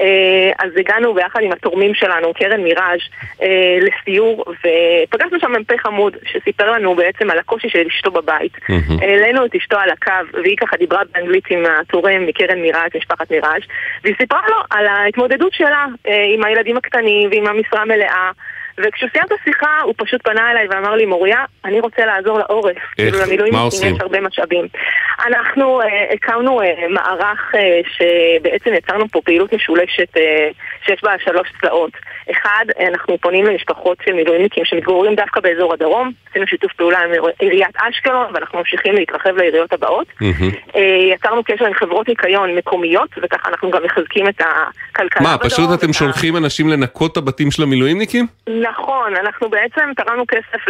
אה, אז הגענו ביחד עם התורמים שלנו, קרן מיראז', אה, לסיור, ופגשנו שם מ"פ חמוד שסיפר לנו בעצם על הקושי של אשתו בבית. העלינו את אשתו על הקו, והיא ככה דיברה באנגלית עם התורם מקרן מיראז', משפחת מיראז', והיא סיפרה לו על ההתמודדות שלה עם הילדים הקטנים ועם המשרה המלאה. וכשהוא סיים את השיחה, הוא פשוט פנה אליי ואמר לי, מוריה, אני רוצה לעזור לעורף. כאילו למילואים מה עושים? יש הרבה משאבים. אנחנו אה, הקמנו אה, מערך אה, שבעצם יצרנו פה פעילות משולשת אה, שיש בה שלוש צלעות. אחד, אנחנו פונים למשפחות של מילואימניקים שמתגוררים דווקא באזור הדרום. עשינו שיתוף פעולה עם עיריית אשקלון, ואנחנו ממשיכים להתרחב לעיריות הבאות. אה, יצרנו קשר עם חברות ניקיון מקומיות, וככה אנחנו גם מחזקים את הכלכלה מה, בדרום. פשוט אתם ה- שולחים אנשים לנקות את הבתים של המילואימניקים? נכון, אנחנו בעצם תרמנו כסף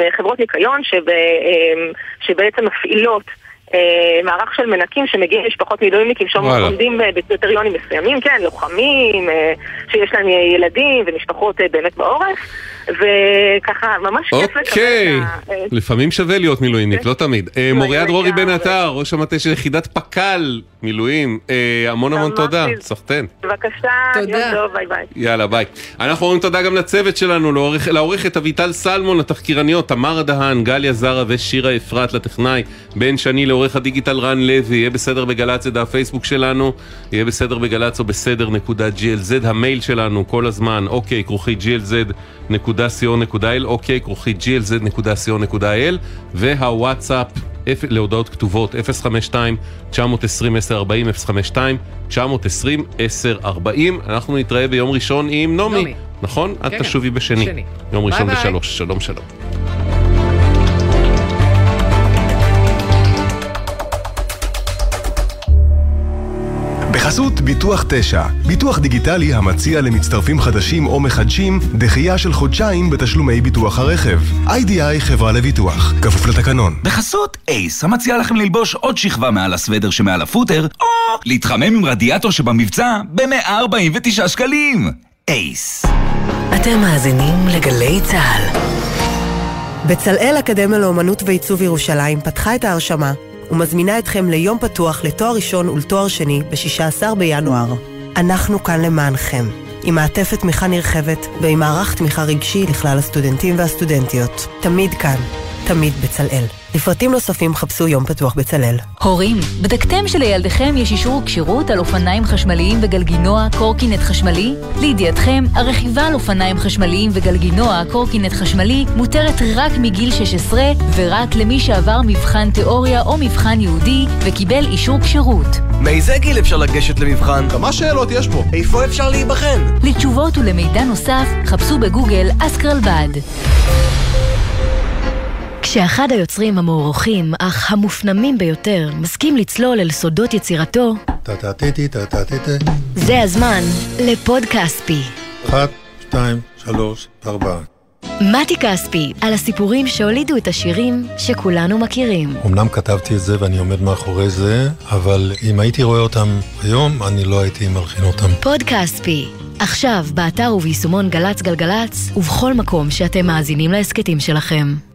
לחברות ניקיון שב, אמ, שבעצם מפעילות אה, מערך של מנקים שמגיעים למשפחות מילואימניקים. שעומדים אה, בקריטריונים מסוימים, כן, לוחמים, אה, שיש להם ילדים ומשפחות אה, באמת בעורף, וככה ממש כיף לקבל אוקיי, את ה... אה, לפעמים שווה להיות מילואימניק, לא תמיד. אה, מוריה דרורי בן. עטר, ראש המטה של יחידת פק"ל, מילואים, אה, המון המון תודה, סחטיין. בבקשה, יום טוב, ביי ביי. יאללה, ביי. אנחנו אומרים תודה גם לצוות שלנו, לעורכת אביטל סלמון, לתחקירניות תמר דהן, גליה זרה ושירה אפרת, לטכנאי בן שני, לעורך הדיגיטל רן לוי, יהיה בסדר בגל"צ, זה דף הפייסבוק שלנו, יהיה בסדר בגל"צ או בסדר נקודה glz, המייל שלנו כל הזמן, אוקיי, כרוכית glz.co.il, אוקיי, כרוכית glz.co.il, והוואטסאפ אפ- להודעות כתובות 052-920-1040, 052-920-1040. אנחנו נתראה ביום ראשון עם נעמי, נעמי. נכון? את כן, תשובי בשני. שני. יום ראשון ביי. בשלוש. שלום שלום. בחסות ביטוח 9, ביטוח דיגיטלי המציע למצטרפים חדשים או מחדשים דחייה של חודשיים בתשלומי ביטוח הרכב. איי-די-איי חברה לביטוח, כפוף לתקנון. בחסות אייס, המציע לכם ללבוש עוד שכבה מעל הסוודר שמעל הפוטר, או להתחמם עם רדיאטור שבמבצע ב-149 שקלים. אייס. אתם מאזינים לגלי צה"ל. בצלאל אקדמיה לאומנות ועיצוב ירושלים פתחה את ההרשמה ומזמינה אתכם ליום פתוח לתואר ראשון ולתואר שני ב-16 בינואר. אנחנו כאן למענכם, עם מעטפת תמיכה נרחבת ועם מערך תמיכה רגשי לכלל הסטודנטים והסטודנטיות. תמיד כאן. תמיד בצלאל. לפרטים נוספים חפשו יום פתוח בצלאל. הורים, בדקתם שלילדיכם יש אישור כשירות על אופניים חשמליים וגלגינוע קורקינט חשמלי? לידיעתכם, הרכיבה על אופניים חשמליים וגלגינוע קורקינט חשמלי מותרת רק מגיל 16 ורק למי שעבר מבחן תיאוריה או מבחן ייעודי וקיבל אישור כשירות. מאיזה גיל אפשר לגשת למבחן? כמה שאלות יש פה. איפה אפשר להיבחן? לתשובות ולמידע נוסף, חפשו בגוגל אסקרלבד. כשאחד היוצרים המוערוכים, אך המופנמים ביותר, מסכים לצלול אל סודות יצירתו. זה הזמן לפוד כספי. אחת, שתיים, שלוש, ארבע. מתי כספי, על הסיפורים שהולידו את השירים שכולנו מכירים. אמנם כתבתי את זה ואני עומד מאחורי זה, אבל אם הייתי רואה אותם היום, אני לא הייתי מלחין אותם. פוד כספי, עכשיו באתר וביישומון גל"צ גלגלצ, ובכל מקום שאתם מאזינים להסכתים שלכם.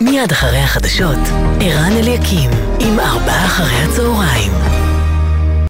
מיד אחרי החדשות, ערן אליקים, עם ארבעה אחרי הצהריים.